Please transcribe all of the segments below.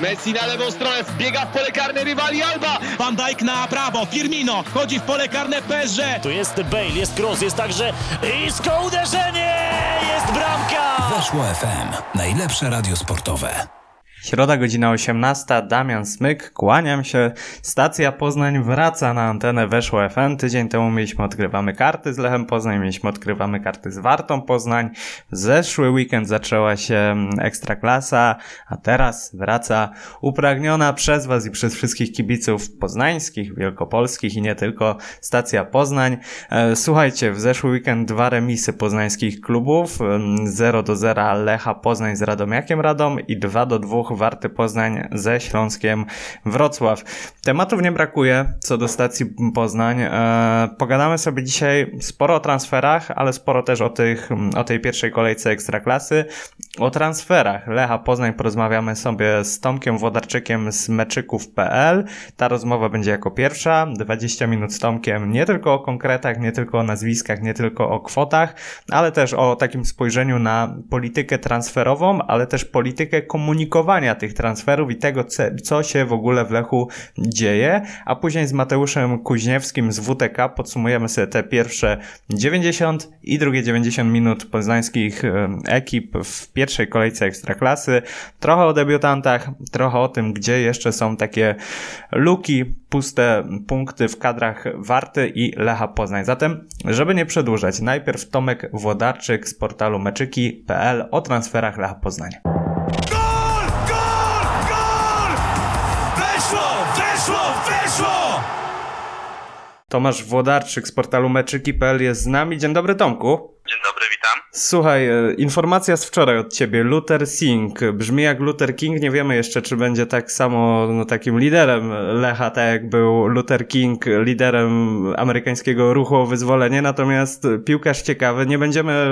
Messi na lewą stronę, wbiega w pole karne rywali Alba. Van Dijk na prawo, Firmino wchodzi w pole karne PSG. Tu jest Bale, jest cross, jest także isko uderzenie! Jest bramka! Weszło FM. Najlepsze radio sportowe. Środa, godzina 18. Damian Smyk, kłaniam się. Stacja Poznań wraca na antenę Weszło FM. Tydzień temu mieliśmy odkrywamy karty z Lechem Poznań, mieliśmy odkrywamy karty z Wartą Poznań. Zeszły weekend zaczęła się Ekstraklasa, a teraz wraca upragniona przez Was i przez wszystkich kibiców poznańskich, wielkopolskich i nie tylko stacja Poznań. E, słuchajcie, w zeszły weekend dwa remisy poznańskich klubów. 0 do 0 Lecha Poznań z Radomiakiem Radom i 2 do 2 Warty Poznań ze Śląskiem Wrocław. Tematów nie brakuje co do stacji Poznań. E, pogadamy sobie dzisiaj sporo o transferach, ale sporo też o, tych, o tej pierwszej kolejce Ekstraklasy. O transferach Lecha Poznań porozmawiamy sobie z Tomkiem Włodarczykiem z meczyków.pl. Ta rozmowa będzie jako pierwsza. 20 minut z Tomkiem nie tylko o konkretach, nie tylko o nazwiskach, nie tylko o kwotach, ale też o takim spojrzeniu na politykę transferową, ale też politykę komunikowania tych transferów i tego, co się w ogóle w Lechu dzieje, a później z Mateuszem Kuźniewskim z WTK podsumujemy sobie te pierwsze 90 i drugie 90 minut poznańskich ekip w pierwszej kolejce Ekstraklasy. Trochę o debiutantach, trochę o tym, gdzie jeszcze są takie luki, puste punkty w kadrach Warty i Lecha Poznań. Zatem, żeby nie przedłużać, najpierw Tomek Włodarczyk z portalu meczyki.pl o transferach Lecha Poznań. Tomasz Włodarczyk z portalu meczyki.pl jest z nami. Dzień dobry Tomku. Dzień dobry, witam. Słuchaj, e, informacja z wczoraj od ciebie. Luther Singh. Brzmi jak Luther King. Nie wiemy jeszcze, czy będzie tak samo no, takim liderem Lecha, tak jak był Luther King liderem amerykańskiego ruchu o wyzwolenie. Natomiast piłkarz ciekawy. Nie będziemy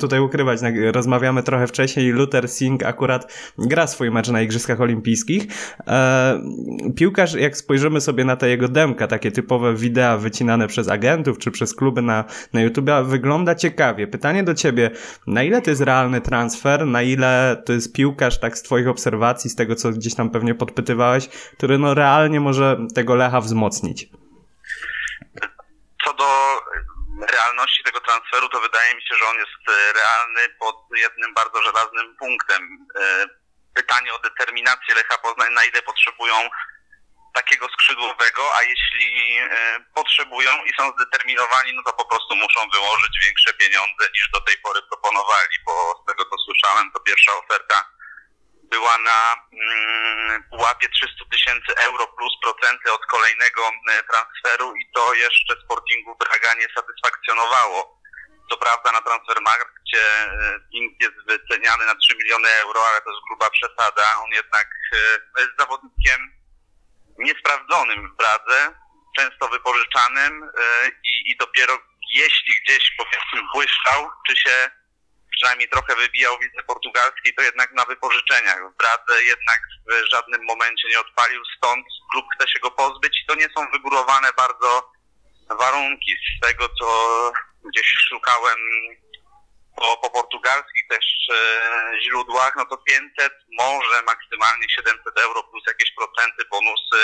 tutaj ukrywać. Rozmawiamy trochę wcześniej. Luther Singh akurat gra swój mecz na Igrzyskach Olimpijskich. E, piłkarz, jak spojrzymy sobie na te jego demka, takie typowe wideo wycinane przez agentów czy przez kluby na, na YouTube, wygląda ciekawie. Pytanie do ciebie na ile to jest realny transfer, na ile to jest piłkarz, tak z twoich obserwacji, z tego co gdzieś tam pewnie podpytywałeś, który no realnie może tego Lecha wzmocnić? Co do realności tego transferu, to wydaje mi się, że on jest e, realny pod jednym bardzo żelaznym punktem. E, pytanie o determinację Lecha Poznań, na ile potrzebują takiego skrzydłowego, a jeśli e, potrzebują i są zdeterminowani, no to po prostu muszą wyłożyć większe pieniądze niż do tej pory proponowali, bo z tego co słyszałem, to pierwsza oferta była na mm, pułapie 300 tysięcy euro plus procenty od kolejnego e, transferu i to jeszcze Sportingu Braga nie satysfakcjonowało. Co prawda na Transfermarkcie King e, jest wyceniany na 3 miliony euro, ale to jest gruba przesada. On jednak jest zawodnikiem niesprawdzonym w Bradze, często wypożyczanym e, i, i dopiero jeśli gdzieś powiedzmy błyszczał, czy się przynajmniej trochę wybijał w lidze portugalskiej, to jednak na wypożyczeniach. W Bradze jednak w żadnym momencie nie odpalił, stąd klub chce się go pozbyć i to nie są wygórowane bardzo warunki. Z tego, co gdzieś szukałem po, po portugalskich też e, źródłach, no to 500, może maksymalnie 700 euro plus jakieś procenty, bonusy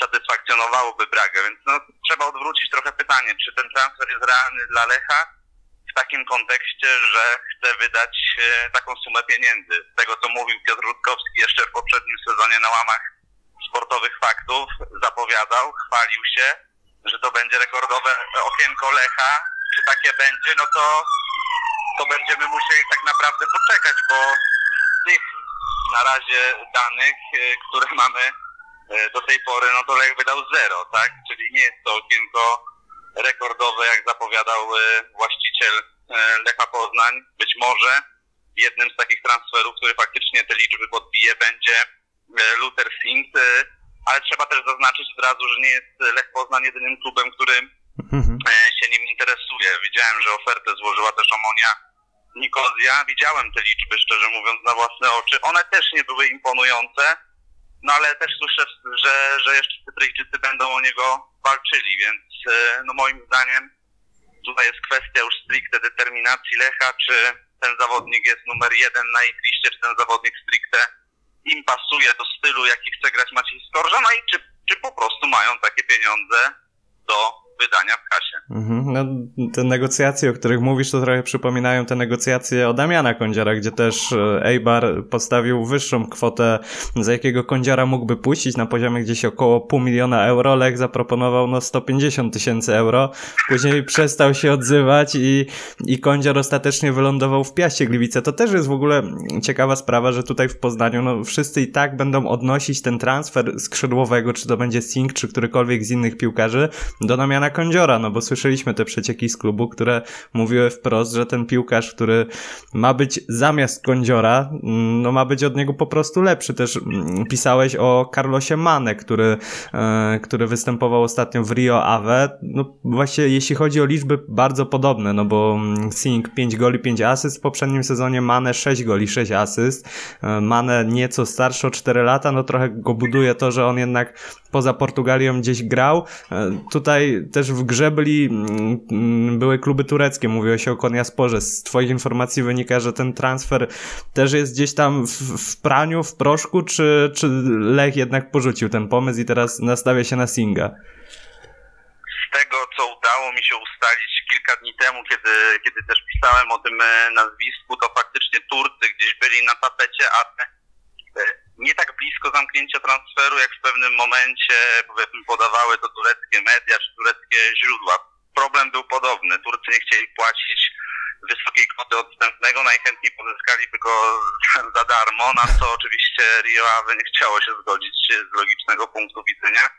satysfakcjonowałoby Bragę, więc no, trzeba odwrócić trochę pytanie, czy ten transfer jest realny dla Lecha w takim kontekście, że chce wydać e, taką sumę pieniędzy. Z tego, co mówił Piotr Rutkowski jeszcze w poprzednim sezonie na łamach sportowych faktów, zapowiadał, chwalił się, że to będzie rekordowe okienko Lecha. Czy takie będzie, no to to będziemy musieli tak naprawdę poczekać, bo tych na razie danych, e, które mamy e, do tej pory, no to Lech wydał zero, tak? Czyli nie jest to okienko rekordowe, jak zapowiadał e, właściciel Lecha Poznań. Być może jednym z takich transferów, który faktycznie te liczby podbije, będzie Luther Singh, ale trzeba też zaznaczyć od razu, że nie jest Lech Poznań jedynym klubem, który mhm. Się nim interesuje. Widziałem, że ofertę złożyła też Omonia Nikozja. Widziałem te liczby, szczerze mówiąc, na własne oczy. One też nie były imponujące, no ale też słyszę, że, że jeszcze Cypryjczycy będą o niego walczyli, więc e, no moim zdaniem tutaj jest kwestia już stricte determinacji Lecha, czy ten zawodnik jest numer jeden na ich liście, czy ten zawodnik stricte im pasuje do stylu, jaki chce grać Maciej Skorża, no i czy, czy po prostu mają takie pieniądze do wydania w kasie. Mhm. No, te negocjacje, o których mówisz, to trochę przypominają te negocjacje o Damiana Kądziara, gdzie też e, Eibar postawił wyższą kwotę, za jakiego Kądziara mógłby puścić na poziomie gdzieś około pół miliona euro. Lech zaproponował no 150 tysięcy euro. Później przestał się odzywać i, i Kądziar ostatecznie wylądował w Piaście Gliwice. To też jest w ogóle ciekawa sprawa, że tutaj w Poznaniu no, wszyscy i tak będą odnosić ten transfer skrzydłowego, czy to będzie Sink, czy którykolwiek z innych piłkarzy, do Damiana Kądziora, no bo słyszeliśmy te przecieki z klubu, które mówiły wprost, że ten piłkarz, który ma być zamiast Kądziora, mm, no ma być od niego po prostu lepszy. Też mm, pisałeś o Carlosie Mane, który, e, który występował ostatnio w Rio Ave. No właśnie jeśli chodzi o liczby bardzo podobne, no bo mm, Sink 5 goli, 5 asyst w poprzednim sezonie, Mane 6 goli, 6 asyst. E, Mane nieco starszy o 4 lata, no trochę go buduje to, że on jednak poza Portugalią gdzieś grał. E, Tutaj też w grze byli, mm, mm, były kluby tureckie, mówiłeś o Konyasporze. Z twoich informacji wynika, że ten transfer też jest gdzieś tam w, w praniu, w proszku, czy, czy Lech jednak porzucił ten pomysł i teraz nastawia się na Singa? z tego, co udało mi się ustalić kilka dni temu, kiedy, kiedy też pisałem o tym e, nazwisku, to faktycznie Turcy gdzieś byli na tapecie, ale nie tak blisko zamknięcia transferu, jak w pewnym momencie powiedzmy podawały to tureckie media czy tureckie źródła. Problem był podobny. Turcy nie chcieli płacić wysokiej kwoty odstępnego, najchętniej pozyskaliby go za darmo, na co oczywiście Rio Ave nie chciało się zgodzić z logicznego punktu widzenia.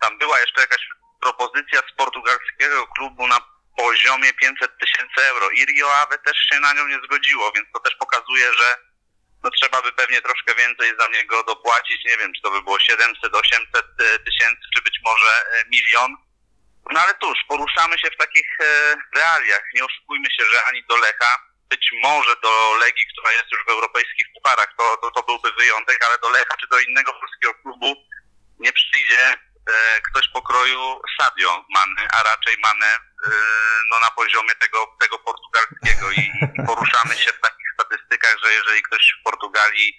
Tam była jeszcze jakaś propozycja z portugalskiego klubu na poziomie 500 tysięcy euro i Rio Ave też się na nią nie zgodziło, więc to też pokazuje, że no trzeba by pewnie troszkę więcej za niego dopłacić, nie wiem, czy to by było 700, 800 tysięcy, czy być może e, milion. No ale cóż, poruszamy się w takich e, realiach. Nie oszukujmy się, że ani do Lecha, być może do Legii, która jest już w europejskich pucharach, to, to, to byłby wyjątek, ale do Lecha czy do innego polskiego klubu nie przyjdzie e, ktoś pokroju Sadio Many, a raczej Mane e, no, na poziomie tego, tego portugalskiego i, i poruszamy się w takich statystykach, że jeżeli ktoś w Portugalii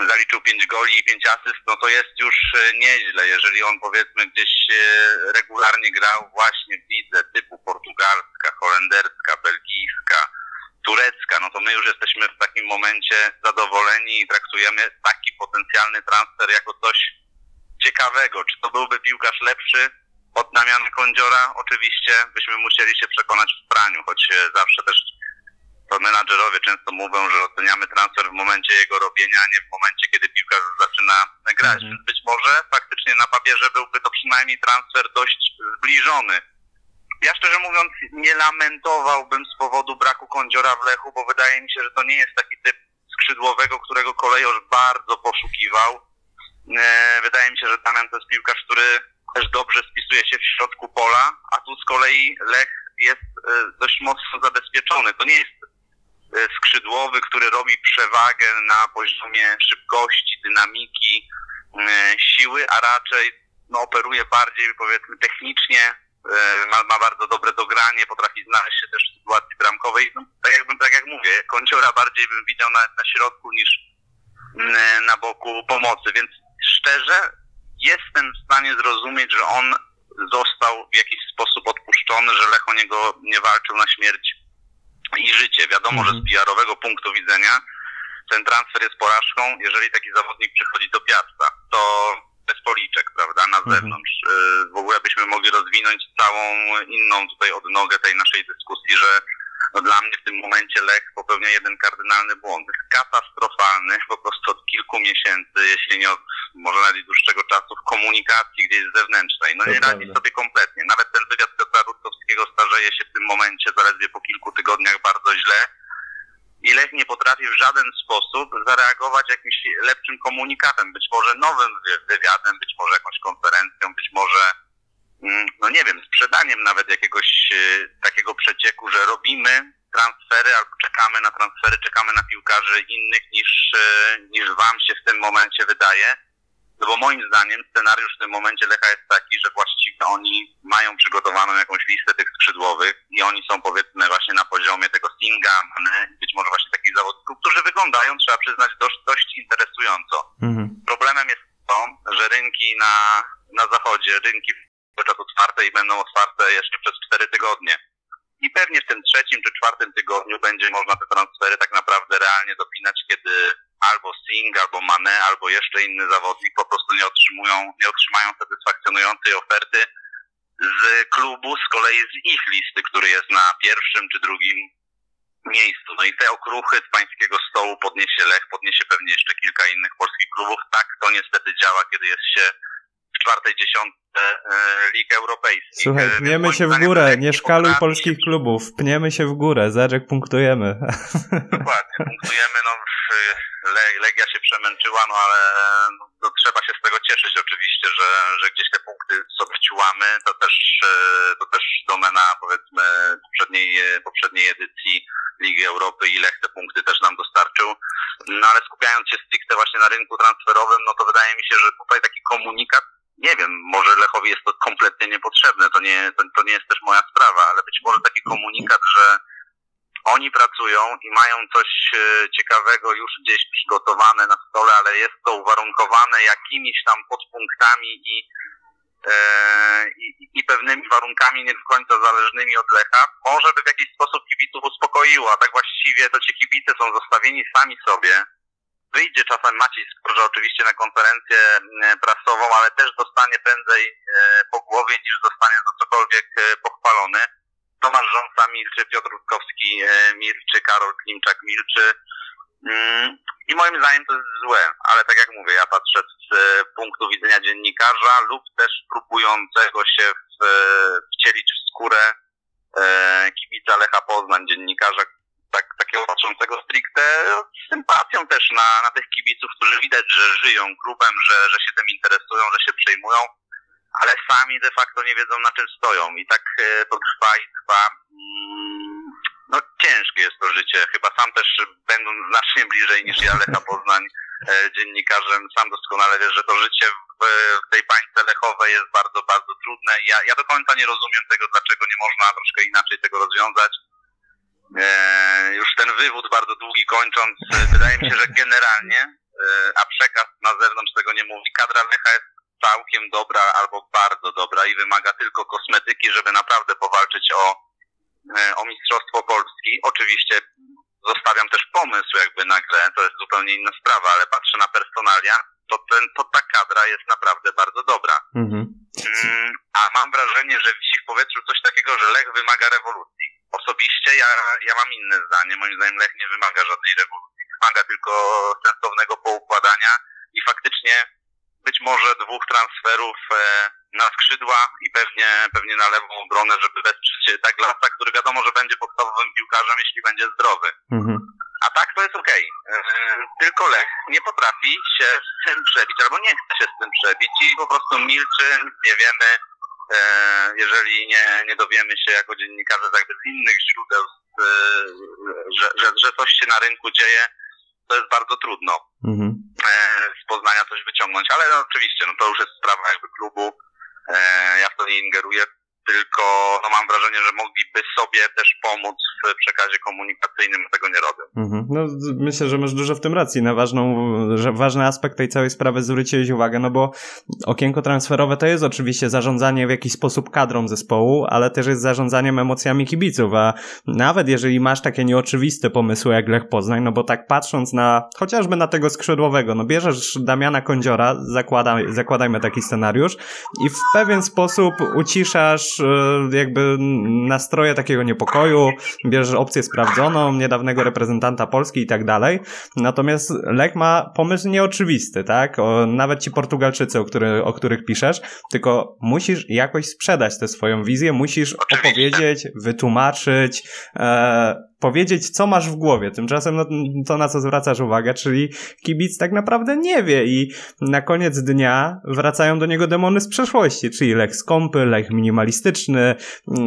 zaliczył 5 goli i 5 asyst, no to jest już e, nieźle. Jeżeli on powiedzmy gdzieś e, regularnie grał właśnie w lidze typu portugalska, holenderska, belgijska, turecka, no to my już jesteśmy w takim momencie zadowoleni i traktujemy taki potencjalny transfer jako coś ciekawego. Czy to byłby piłkarz lepszy od Damiana Kądziora? Oczywiście byśmy musieli się przekonać w praniu, choć e, zawsze też to menadżerowie często mówią, że oceniamy transfer w momencie jego robienia, a nie w momencie, kiedy piłkarz zaczyna grać. Więc być może faktycznie na papierze byłby to przynajmniej transfer dość zbliżony. Ja szczerze mówiąc nie lamentowałbym z powodu braku kądziora w Lechu, bo wydaje mi się, że to nie jest taki typ skrzydłowego, którego kolejorz bardzo poszukiwał. E, Wydaje mi się, że Damian to jest piłkarz, który też dobrze spisuje się w środku pola, a tu z kolei Lech jest e, dość mocno zabezpieczony. To nie jest e, skrzydłowy, który robi przewagę na poziomie szybkości, dynamiki, siły, a raczej no, operuje bardziej powiedzmy technicznie, ma, ma bardzo dobre dogranie, potrafi znaleźć się też w sytuacji bramkowej. No, tak, jakbym, tak jak mówię, kąciora bardziej bym widział na, na środku niż na boku pomocy, więc szczerze jestem w stanie zrozumieć, że on został w jakiś sposób odpuszczony, że Lech o niego nie walczył na śmierć i życie. Wiadomo, że z PR-owego punktu widzenia ten transfer jest porażką, jeżeli taki zawodnik przychodzi do Piasta. To bez policzek, prawda, na zewnątrz. Y, W ogóle byśmy mogli rozwinąć całą inną tutaj odnogę tej naszej dyskusji, że no dla mnie w tym momencie Lech popełnia jeden kardynalny błąd. Jest katastrofalny po prostu od kilku miesięcy, jeśli nie od może nawet dłuższego czasu w komunikacji gdzieś zewnętrznej. No To nie radzi prawda. sobie kompletnie. Nawet ten wywiad Piotra Rutkowskiego starzeje się w tym momencie zaledwie po kilku tygodniach bardzo źle. I Lech nie potrafi w żaden sposób zareagować jakimś lepszym komunikatem, być może nowym wy- wywiadem, być może jakąś konferencją, być może, mm, no nie wiem, sprzedaniem nawet jakiegoś e, takiego przecieku, że robimy transfery albo czekamy na transfery, czekamy na piłkarzy innych niż, e, niż wam się w tym momencie wydaje. No bo moim zdaniem scenariusz w tym momencie Lecha jest taki, że właściwie oni mają przygotowaną jakąś listę tych skrzydłowych i oni są powiedzmy właśnie na poziomie tego Singa, być może właśnie takich zawodników, którzy wyglądają, trzeba przyznać, dość, dość interesująco. Mhm. Problemem jest to, że rynki na, na zachodzie, rynki cały czas otwarte i będą otwarte jeszcze przez cztery tygodnie. I pewnie w tym trzecim czy czwartym tygodniu będzie można te transfery tak naprawdę realnie dopinać, kiedy albo Singh, albo Mane, albo jeszcze inny zawodnik po prostu nie otrzymują, nie otrzymają satysfakcjonującej oferty z klubu, z kolei z ich listy, który jest na pierwszym czy drugim miejscu. No i te okruchy z pańskiego stołu podniesie Lech, podniesie pewnie jeszcze kilka innych polskich klubów. Tak to niestety działa, kiedy jest się czwartej dziesiątce e, lig europejskich. Słuchaj, E, pniemy się w górę, nie szkaluj polskich klubów, pniemy się w górę, Zerek punktujemy. Dokładnie, punktujemy, no Legia się przemęczyła, no ale no, no, trzeba się z tego cieszyć oczywiście, że, że gdzieś te punkty sobie ciułamy, to też, e, to też domena powiedzmy poprzedniej, poprzedniej edycji Ligi Europy i Lech te punkty też nam dostarczył. No ale skupiając się stricte właśnie na rynku transferowym, no to wydaje mi się, że tutaj taki komunikat, nie wiem, może Lechowi jest to kompletnie niepotrzebne, to nie, to, to nie jest też moja sprawa, ale być może taki komunikat, że oni pracują i mają coś e, ciekawego już gdzieś przygotowane na stole, ale jest to uwarunkowane jakimiś tam podpunktami i, e, i, i pewnymi warunkami nie do końca zależnymi od Lecha, może by w jakiś sposób kibiców uspokoiło, a tak właściwie to ci kibice są zostawieni sami sobie. Wyjdzie czasem Maciej Skorża oczywiście na konferencję e, prasową, ale też dostanie prędzej e, po głowie niż zostanie za cokolwiek e, pochwalony. Tomasz Rząsa milczy, Piotr Rutkowski milczy, Karol Klimczak milczy. Mm, I moim zdaniem to jest złe, ale tak jak mówię, ja patrzę z punktu widzenia dziennikarza lub też próbującego się w, wcielić w skórę kibica Lecha Poznań, dziennikarza tak, takiego patrzącego stricte z sympatią też na, na tych kibiców, którzy widać, że żyją klubem, że, że się tym interesują, że się przejmują, ale sami de facto nie wiedzą na czym stoją i tak e, to trwa i trwa. Mm, No ciężkie jest to życie. Chyba sam też będąc znacznie bliżej niż ja Lecha Poznań e, dziennikarzem, sam doskonale wiesz, że to życie w, w tej bańce lechowej jest bardzo, bardzo trudne. Ja, ja do końca nie rozumiem tego, dlaczego nie można troszkę inaczej tego rozwiązać. E, już ten wywód bardzo długi kończąc, e, wydaje mi się, że generalnie, e, a przekaz na zewnątrz tego nie mówi, kadra Lecha jest całkiem dobra albo bardzo dobra i wymaga tylko kosmetyki, żeby naprawdę powalczyć o, o Mistrzostwo Polski. Oczywiście zostawiam też pomysł jakby na grę, to jest zupełnie inna sprawa, ale patrzę na personalia, to, ten, to ta kadra jest naprawdę bardzo dobra. Mhm. Mm, a mam wrażenie, że wisi w powietrzu coś takiego, że Lech wymaga rewolucji. Osobiście ja, ja mam inne zdanie. Moim zdaniem Lech nie wymaga żadnej rewolucji. Wymaga tylko sensownego poukładania i faktycznie być może dwóch transferów e, na skrzydła i pewnie, pewnie na lewą obronę, żeby wesprzeć Douglasa, który wiadomo, że będzie podstawowym piłkarzem, jeśli będzie zdrowy. Mhm. A tak to jest okej. Yy, Tylko Lech nie potrafi się z tym przebić, albo nie chce się z tym przebić i po prostu milczy, nie wiemy. Yy, Jeżeli nie, nie dowiemy się jako dziennikarze jakby z innych źródeł, yy, że, że, że coś się na rynku dzieje, to jest bardzo trudno Mhm. e, z Poznania coś wyciągnąć, ale no, oczywiście, no to już jest sprawa jakby klubu, e, ja w to nie ingeruję, tylko no, mam wrażenie, że mogliby sobie też pomóc w przekazie komunikacyjnym, a tego nie robią. Mhm. No, myślę, że masz dużo w tym racji. Na ważną, że ważny aspekt tej całej sprawy zwróciłeś uwagę, no bo okienko transferowe to jest oczywiście zarządzanie w jakiś sposób kadrą zespołu, ale też jest zarządzaniem emocjami kibiców, a nawet jeżeli masz takie nieoczywiste pomysły jak Lech Poznań, no bo tak patrząc na, chociażby na tego skrzydłowego, no bierzesz Damiana Kądziora, zakładaj, zakładajmy taki scenariusz i w pewien sposób uciszasz e, jakby nastroje takiego niepokoju, bierzesz opcję sprawdzoną, niedawnego reprezentanta Polski i tak dalej. Natomiast Lech ma pomysł nieoczywisty, tak? O, nawet ci Portugalczycy, o, który, o których piszesz, tylko musisz jakoś sprzedać tę swoją wizję, musisz opowiedzieć, wytłumaczyć, e, powiedzieć, co masz w głowie. Tymczasem no, to, na co zwracasz uwagę, czyli kibic tak naprawdę nie wie i na koniec dnia wracają do niego demony z przeszłości, czyli Lech skąpy, Lech minimalistyczny,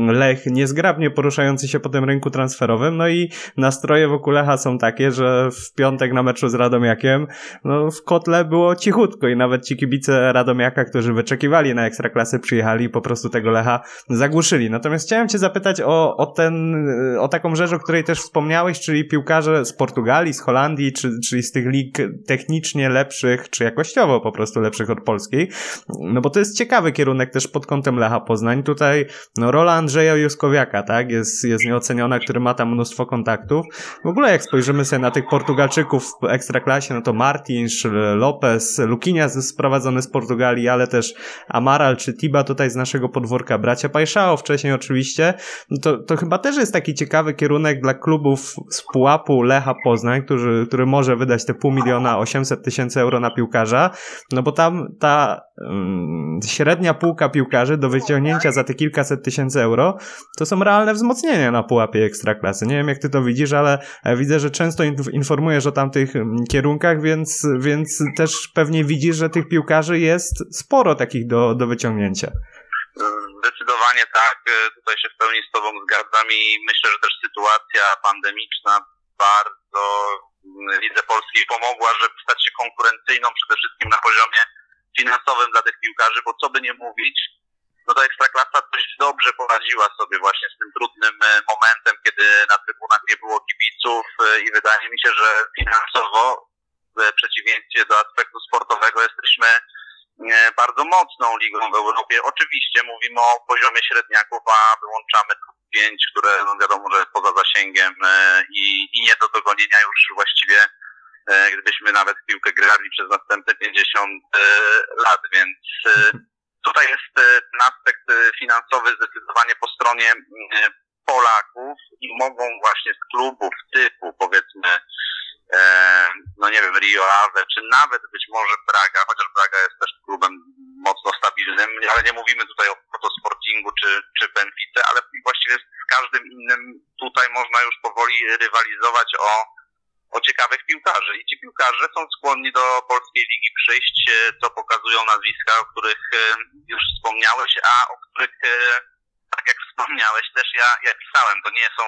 Lech niezgrabnie poruszający się po tym rynku transferowym, no i nastroje wokół Lecha są takie, że w piątek na meczu z Radomiakiem, no w kotle było cichutko i nawet ci kibice Radomiaka, którzy wyczekiwali na Ekstraklasy, przyjechali i po prostu tego Lecha zagłuszyli. Natomiast chciałem cię zapytać o, o ten, o taką rzecz, o której też wspomniałeś, czyli piłkarze z Portugalii, z Holandii, czy, czyli z tych lig technicznie lepszych, czy jakościowo po prostu lepszych od polskiej. No bo to jest ciekawy kierunek też pod kątem Lecha Poznań. Tutaj no, rola Andrzeja Juskowiaka, tak, jest, jest nieoceniona, który ma tam mnóstwo kontaktów. W ogóle jak spojrzymy sobie na tych Portugalczyków w Ekstraklasie, no to Martins, Lopez, Lukinias sprowadzony z Portugalii, ale też Amaral czy Tiba tutaj z naszego podwórka, bracia Pajszao wcześniej oczywiście, no to, to chyba też jest taki ciekawy kierunek dla klubów z pułapu Lecha Poznań, który, który może wydać te pół miliona, 800 tysięcy euro na piłkarza, no bo tam ta um, średnia półka piłkarzy do wyciągnięcia za te kilkaset tysięcy euro, to są realne wzmocnienia na pułapie ekstraklasy. Nie wiem jak ty to widzisz, ale widzę, że często informujesz o tamtych kierunkach, więc, więc też pewnie widzisz, że tych piłkarzy jest sporo takich do, do wyciągnięcia. Zdecydowanie tak, tutaj się w pełni z Tobą zgadzam i myślę, że też sytuacja pandemiczna bardzo Lidze Polskiej pomogła, żeby stać się konkurencyjną przede wszystkim na poziomie finansowym dla tych piłkarzy, bo co by nie mówić, no to Ekstraklasa dość dobrze poradziła sobie właśnie z tym trudnym e, momentem, kiedy na trybunach nie było kibiców e, i wydaje mi się, że finansowo w przeciwieństwie do aspektu sportowego jesteśmy e, bardzo mocną ligą w Europie. Oczywiście mówimy o poziomie średniaków, a wyłączamy top 5, które no wiadomo, że jest poza zasięgiem i, i nie do dogonienia już właściwie gdybyśmy nawet piłkę grali przez następne 50 lat, więc tutaj jest ten aspekt finansowy zdecydowanie po stronie Polaków i mogą właśnie z klubów typu powiedzmy no nie wiem, Rio Ave, czy nawet być może Braga, chociaż Braga jest też klubem mocno stabilnym, ale nie mówimy tutaj o, Sportingu czy, czy Benfice, ale właściwie z każdym innym tutaj można już powoli rywalizować o, o ciekawych piłkarzy. I ci piłkarze są skłonni do polskiej ligi przyjść, co pokazują nazwiska, o których już wspomniałeś, a o których, tak jak wspomniałeś, też ja, ja pisałem. To nie są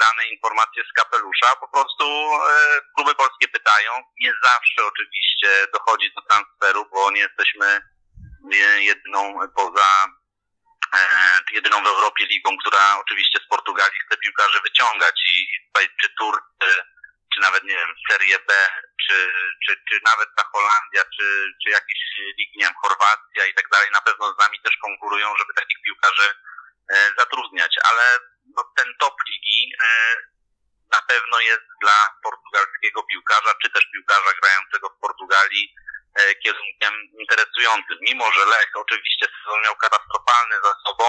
brane informacje z kapelusza, po prostu e, kluby polskie pytają. Nie zawsze oczywiście dochodzi do transferu, bo nie jesteśmy jedyną poza e, jedyną w Europie ligą, która oczywiście z Portugalii chce piłkarzy wyciągać i tutaj czy Tur, czy nawet nie wiem, Serie B, czy, czy, czy nawet ta Holandia, czy, czy jakiś lig, nie wiem, Chorwacja i tak dalej, na pewno z nami też konkurują, żeby takich piłkarzy zatrudniać, ale no, ten top ligi e, na pewno jest dla portugalskiego piłkarza, czy też piłkarza grającego w Portugalii e, kierunkiem interesującym. Mimo, że Lech oczywiście sezon miał katastrofalny za sobą,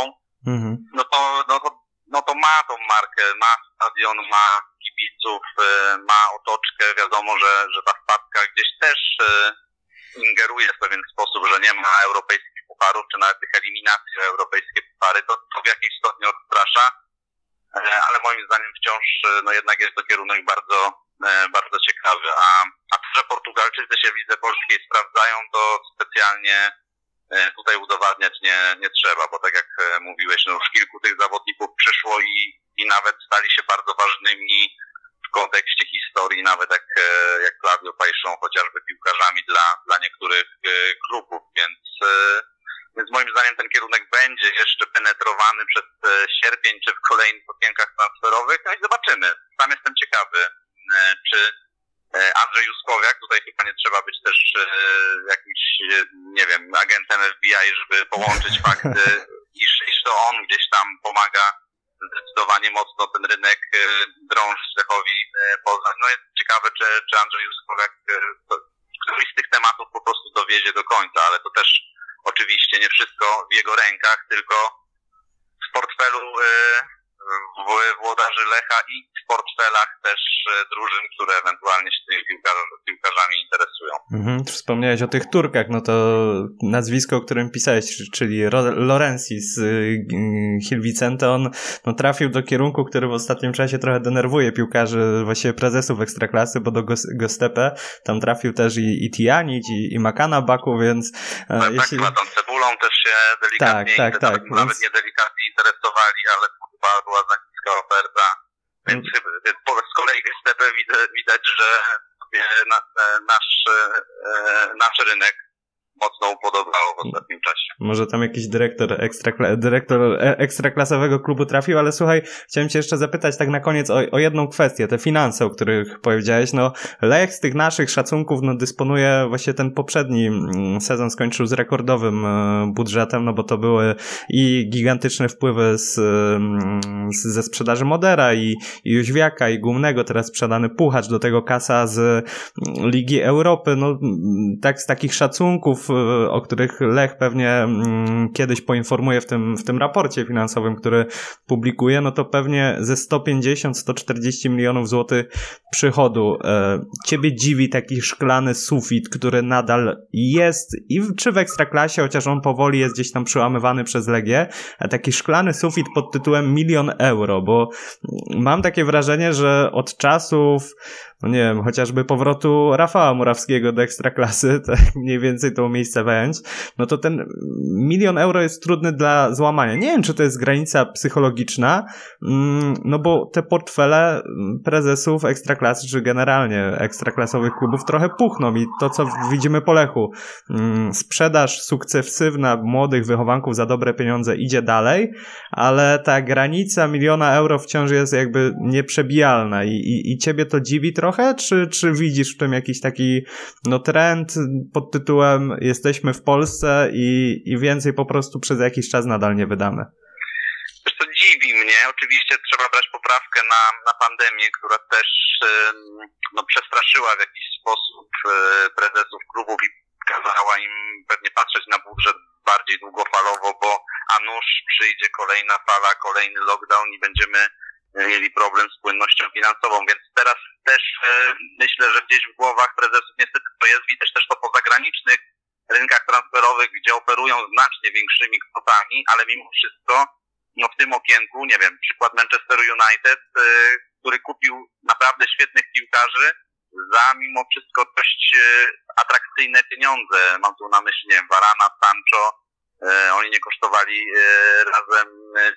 mhm. no, to, no, to, no to ma tą markę, ma stadion, ma kibiców, e, ma otoczkę. Wiadomo, że, że ta wpadka gdzieś też ingeruje w pewien sposób, że nie ma europejskich pucharów, czy nawet tych eliminacji europejskie puchary, to, to w jakimś stopniu odstrasza E, ale moim zdaniem wciąż e, no jednak jest to kierunek bardzo, e, bardzo ciekawy. A, a to, że Portugalczycy się w lidze polskiej sprawdzają, to specjalnie tutaj udowadniać nie, nie trzeba, bo tak jak mówiłeś, no już kilku tych zawodników przyszło i, i nawet stali się bardzo ważnymi w kontekście historii, nawet jak, jak Claudio Pajszą chociażby piłkarzami dla, dla niektórych klubów, więc więc moim zdaniem ten kierunek będzie jeszcze penetrowany przez e, sierpień czy w kolejnych okienkach transferowych. No i zobaczymy. Sam jestem ciekawy, e, czy e, Andrzej Juskowiak, tutaj chyba nie trzeba być też jakimś, nie wiem, agentem FBI, żeby połączyć fakty, iż, iż to on gdzieś tam pomaga zdecydowanie mocno ten rynek drążyć Lechowi Poznań. No jest ciekawe, czy, czy Andrzej Juskowiak któryś z tych tematów po prostu dowiezie do końca, ale to też Oczywiście nie wszystko w jego rękach, tylko w portfelu y, w- włodarzy Lecha i w portfelach też e, drużyn, które ewentualnie się tymi piłkarzami, piłkarzami interesują. Mhm, wspomniałeś o tych Turkach, no to nazwisko, o którym pisałeś, czyli Lorenzi z y, Hill Vicente, on no, trafił do kierunku, który w ostatnim czasie trochę denerwuje piłkarzy, właściwie prezesów Ekstraklasy, bo do Gos- Gostepe tam trafił też i, i Tijanić, i, i Makana Baku, więc e, tak, jeśli... tą cebulą też się delikatnie, Tak, tak, tak, nawet, nawet więc- nie delikatnie interesowali, ale chyba była za niska oferta. Więc Mm. więc po- z kolei widać, widać, że sobie na, e, nasz, e, nasz rynek mocno upodobało w ostatnim czasie. Może tam jakiś dyrektor, ekstrakla- dyrektor e- ekstraklasowego klubu trafił, ale słuchaj, chciałem cię jeszcze zapytać tak na koniec o, o jedną kwestię, te finanse, o których powiedziałeś. No, Lech z tych naszych szacunków no, dysponuje właśnie ten poprzedni mm, sezon skończył z rekordowym e, budżetem, no bo to były i gigantyczne wpływy z, mm, z, ze sprzedaży Modera i, i Jóźwiaka i Gumnego, teraz sprzedany Puchacz, do tego kasa z mm, Ligi Europy, no tak z takich szacunków, e, o których Lech pewnie mm, kiedyś poinformuje w tym, w tym raporcie finansowym, który publikuje, no to pewnie ze 150-140 milionów złotych przychodu. E, Ciebie dziwi taki szklany sufit, który nadal jest i czy w Ekstraklasie, chociaż on powoli jest gdzieś tam przełamywany przez Legię, taki szklany sufit pod tytułem milion euro, bo mam takie wrażenie, że od czasów no nie wiem, chociażby powrotu Rafała Murawskiego do Ekstraklasy, tak mniej więcej to umiejscowiając, no to ten milion euro jest trudny dla złamania. Nie wiem, czy to jest granica psychologiczna, mm, no bo te portfele mm, prezesów Ekstraklasy, czy generalnie ekstraklasowych klubów trochę puchną i to, co widzimy po Lechu, mm, sprzedaż sukcesywna młodych wychowanków za dobre pieniądze idzie dalej, ale ta granica miliona euro wciąż jest jakby nieprzebijalna i, i, i ciebie to dziwi trochę, czy, czy widzisz w tym jakiś taki no trend pod tytułem jesteśmy w Polsce i, i więcej po prostu przez jakiś czas nadal nie wydamy? Co, dziwi mnie. Oczywiście trzeba brać poprawkę na, na pandemię, która też no, przestraszyła w jakiś sposób e, prezesów klubów i kazała im pewnie patrzeć na budżet bardziej długofalowo, bo a nuż przyjdzie kolejna fala, kolejny lockdown i będziemy mieli problem z płynnością finansową, więc teraz też e, myślę, że gdzieś w głowach prezesów niestety to jest, widać też to po zagranicznych rynkach transferowych, gdzie operują znacznie większymi kwotami, ale mimo wszystko no w tym okienku, nie wiem, przykład Manchester United, y, który kupił naprawdę świetnych piłkarzy za mimo wszystko dość y, atrakcyjne pieniądze. Mam tu na myśli, nie wiem, Varana, Sancho, y, oni nie kosztowali razem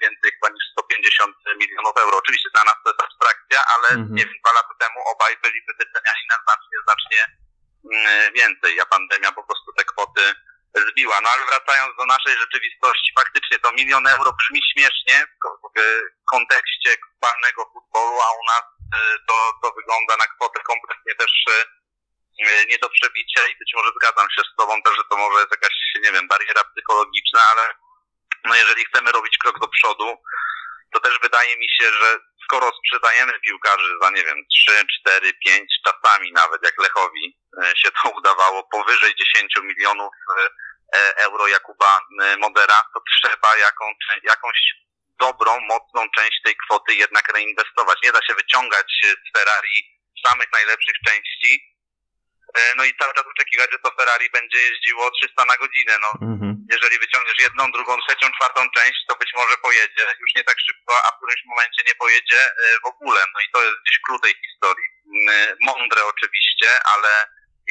więcej chyba niż 150 milionów euro. Oczywiście dla nas to jest abstrakcja, ale Mhm. nie wiem, dwa lata temu obaj byliby wyceniani na znacznie, znacznie mm, więcej, a pandemia po prostu te kwoty zbiła. No ale wracając do naszej rzeczywistości, faktycznie to milion euro brzmi śmiesznie w ko- w kontekście globalnego futbolu, a u nas y, to, to wygląda na kwotę kompletnie też y, nie do przebicia i być może zgadzam się z Tobą też, że to może jest jakaś, nie wiem, bariera psychologiczna, ale no jeżeli chcemy robić krok do przodu, to też wydaje mi się, że skoro sprzedajemy piłkarzy za, nie wiem, 3, 4, 5, czasami nawet jak Lechowi e, się to udawało, powyżej 10 milionów e, e, euro Jakuba Modera, to trzeba jakąś, jakąś dobrą, mocną część tej kwoty jednak reinwestować. Nie da się wyciągać z Ferrari samych najlepszych części, no i cały czas oczekiwać, że to Ferrari będzie jeździło 300 na godzinę. No, Mhm. jeżeli wyciągniesz jedną, drugą, trzecią, czwartą część, to być może pojedzie już nie tak szybko, a w którymś momencie nie pojedzie e, w ogóle. No i to jest gdzieś klucz tej historii. Mm, Mądre oczywiście, ale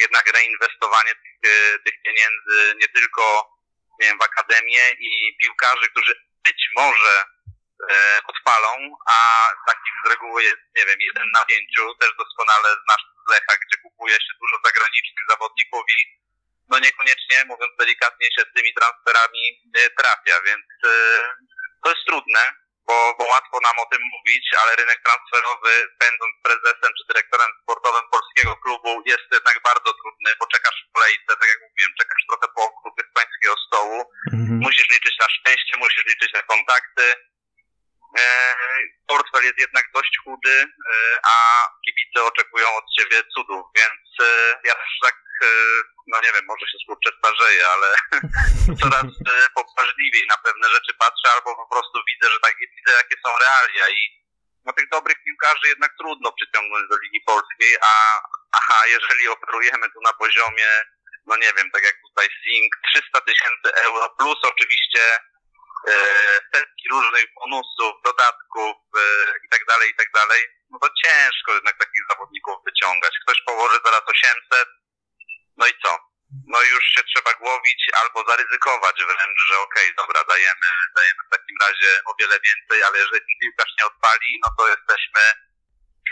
jednak reinwestowanie tych, e, tych pieniędzy nie tylko nie wiem, w akademię i piłkarzy, którzy być może e, odpalą, a takich z reguły jest, nie wiem, jeden na pięciu, też doskonale znasz Lecha, gdzie kupuje się dużo zagranicznych zawodników i no niekoniecznie, mówiąc delikatnie, się z tymi transferami e, trafia, więc e, to jest trudne, bo, bo łatwo nam o tym mówić, ale rynek transferowy, będąc prezesem czy dyrektorem sportowym polskiego klubu, jest jednak bardzo trudny, bo czekasz w kolejce, tak jak mówiłem, czekasz trochę po okruchy z pańskiego stołu, Mhm. musisz liczyć na szczęście, musisz liczyć na kontakty. E, portfel jest jednak dość chudy, e, a kibice oczekują od ciebie cudów, więc e, ja też tak no nie wiem, może się skurczę starzeję, ale coraz poważliwiej na pewne rzeczy patrzę, albo po prostu widzę, że tak widzę, jakie są realia. I no tych dobrych piłkarzy jednak trudno przyciągnąć do Ligi Polskiej, a aha, jeżeli operujemy tu na poziomie, no nie wiem, tak jak tutaj Sing, 300 tysięcy euro plus oczywiście setki różnych bonusów, dodatków e, i tak dalej, i tak dalej, no to ciężko jednak takich zawodników wyciągać. Ktoś położy zaraz 800, no i co? No już się trzeba głowić albo zaryzykować wręcz, że okej, dobra, dajemy, dajemy w takim razie o wiele więcej, ale jeżeli piłkarz nie odpali, no to jesteśmy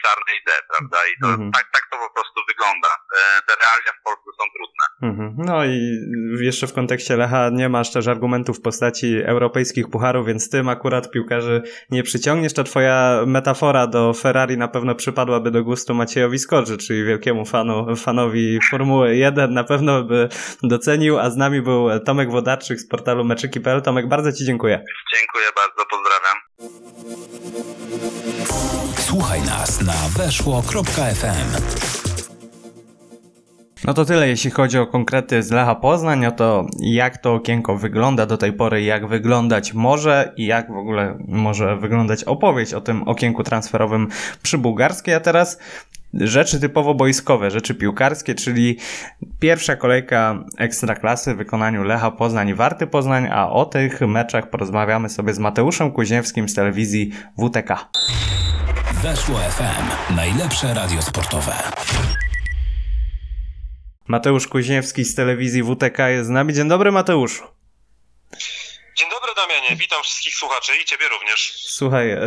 czarnej D, prawda? I to, Mhm. tak, tak to po prostu wygląda. E, Te realia w Polsce są trudne. Mhm. No i jeszcze w kontekście Lecha nie masz też argumentów w postaci europejskich pucharów, więc tym akurat piłkarzy nie przyciągniesz. Ta twoja metafora do Ferrari na pewno przypadłaby do gustu Maciejowi Skorży, czyli wielkiemu fanu, fanowi Formuły 1. Na pewno by docenił, a z nami był Tomek Wodarczyk z portalu meczyki.pl. Tomek, bardzo Ci dziękuję. Dziękuję bardzo, Słuchaj nas na weszło.fm. No to tyle, jeśli chodzi o konkrety z Lecha Poznań, o to jak to okienko wygląda do tej pory, jak wyglądać może i jak w ogóle może wyglądać opowieść o tym okienku transferowym przy Bułgarskiej, a teraz rzeczy typowo boiskowe, rzeczy piłkarskie, czyli pierwsza kolejka Ekstraklasy w wykonaniu Lecha Poznań i Warty Poznań, a o tych meczach porozmawiamy sobie z Mateuszem Kuźniewskim z telewizji WTK. Weszło FM. Najlepsze radio sportowe. Mateusz Kuźniewski z telewizji WTK jest z nami. Dzień dobry Mateuszu. Dzień dobry Damianie, witam wszystkich słuchaczy i Ciebie również. Słuchaj, e,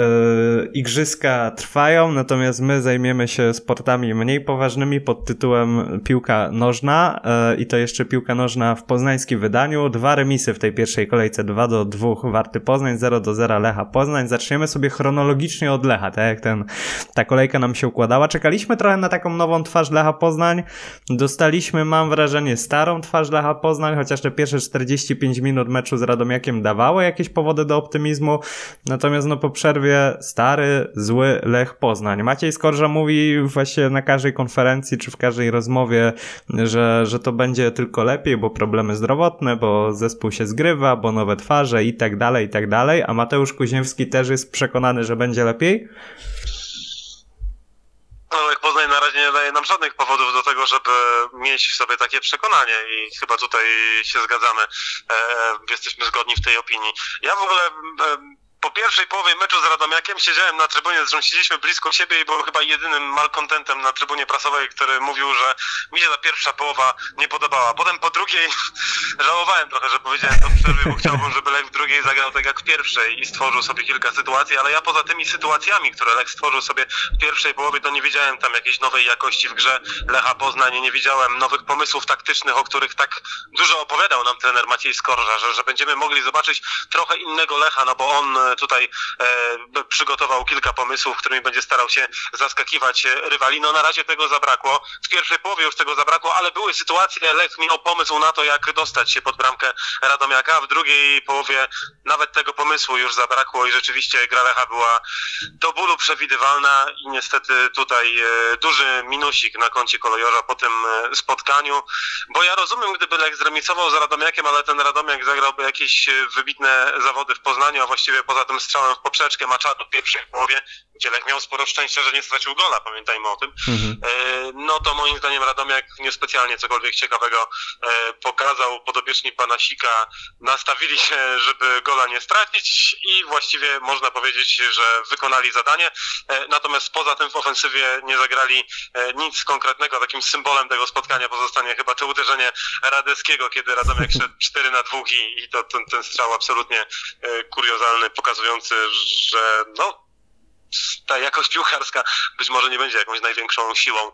igrzyska trwają, natomiast my zajmiemy się sportami mniej poważnymi pod tytułem piłka nożna e, i to jeszcze piłka nożna w poznańskim wydaniu. Dwa remisy w tej pierwszej kolejce, 2 do 2 Warty Poznań, 0 do 0 Lecha Poznań. Zaczniemy sobie chronologicznie od Lecha, tak jak ten, ta kolejka nam się układała. Czekaliśmy trochę na taką nową twarz Lecha Poznań. Dostaliśmy, mam wrażenie, starą twarz Lecha Poznań, chociaż te pierwsze 45 minut meczu z Radomiakiem dawało jakieś powody do optymizmu. Natomiast no po przerwie stary, zły Lech Poznań. Maciej Skorża mówi właśnie na każdej konferencji czy w każdej rozmowie, że, że to będzie tylko lepiej, bo problemy zdrowotne, bo zespół się zgrywa, bo nowe twarze i tak dalej, i tak dalej. A Mateusz Kuźniewski też jest przekonany, że będzie lepiej. No, Poznań na razie nie daje nam żadnych powodów do tego, żeby mieć w sobie takie przekonanie i chyba tutaj się zgadzamy. E, jesteśmy zgodni w tej opinii. Ja w ogóle e, po pierwszej połowie meczu z Radomiakiem siedziałem na trybunie, zresztą siedzieliśmy blisko siebie i byłem chyba jedynym malkontentem na trybunie prasowej, który mówił, że mi się ta pierwsza połowa nie podobała. Potem po drugiej żałowałem trochę, że powiedziałem to w przerwie, bo chciałbym, żeby Lech w drugiej zagrał tak jak w pierwszej i stworzył sobie kilka sytuacji, ale ja poza tymi sytuacjami, które Lech stworzył sobie w pierwszej połowie, to nie widziałem tam jakiejś nowej jakości w grze Lecha Poznań, nie widziałem nowych pomysłów taktycznych, o których tak dużo opowiadał nam trener Maciej Skorża, że, że będziemy mogli zobaczyć trochę innego Lecha, no bo on tutaj e, przygotował kilka pomysłów, którymi będzie starał się zaskakiwać e, rywali. No na razie tego zabrakło. W pierwszej połowie już tego zabrakło, ale były sytuacje, Lech miał pomysł na to, jak dostać się pod bramkę Radomiaka, w drugiej połowie nawet tego pomysłu już zabrakło i rzeczywiście gra Lecha była do bólu przewidywalna i niestety tutaj e, duży minusik na koncie kolejorza po tym e, spotkaniu, bo ja rozumiem, gdyby Lech zremisował z Radomiakiem, ale ten Radomiak zagrałby jakieś e, wybitne zawody w Poznaniu, a właściwie poza tym strzałem w poprzeczkę Machado w pierwszej połowie, gdzie Lech miał sporo szczęścia, że nie stracił gola, pamiętajmy o tym, Mhm. E, no to moim zdaniem Radomiak niespecjalnie cokolwiek ciekawego e, pokazał. Podopieczni Panasika nastawili się, żeby gola nie stracić i właściwie można powiedzieć, że wykonali zadanie. E, Natomiast poza tym w ofensywie nie zagrali nic konkretnego. Takim symbolem tego spotkania pozostanie chyba to uderzenie Radeskiego, kiedy Radomiak szedł 4 na 2 i, to ten, ten strzał absolutnie kuriozalny, pokazujący, że no ta jakość piłkarska być może nie będzie jakąś największą siłą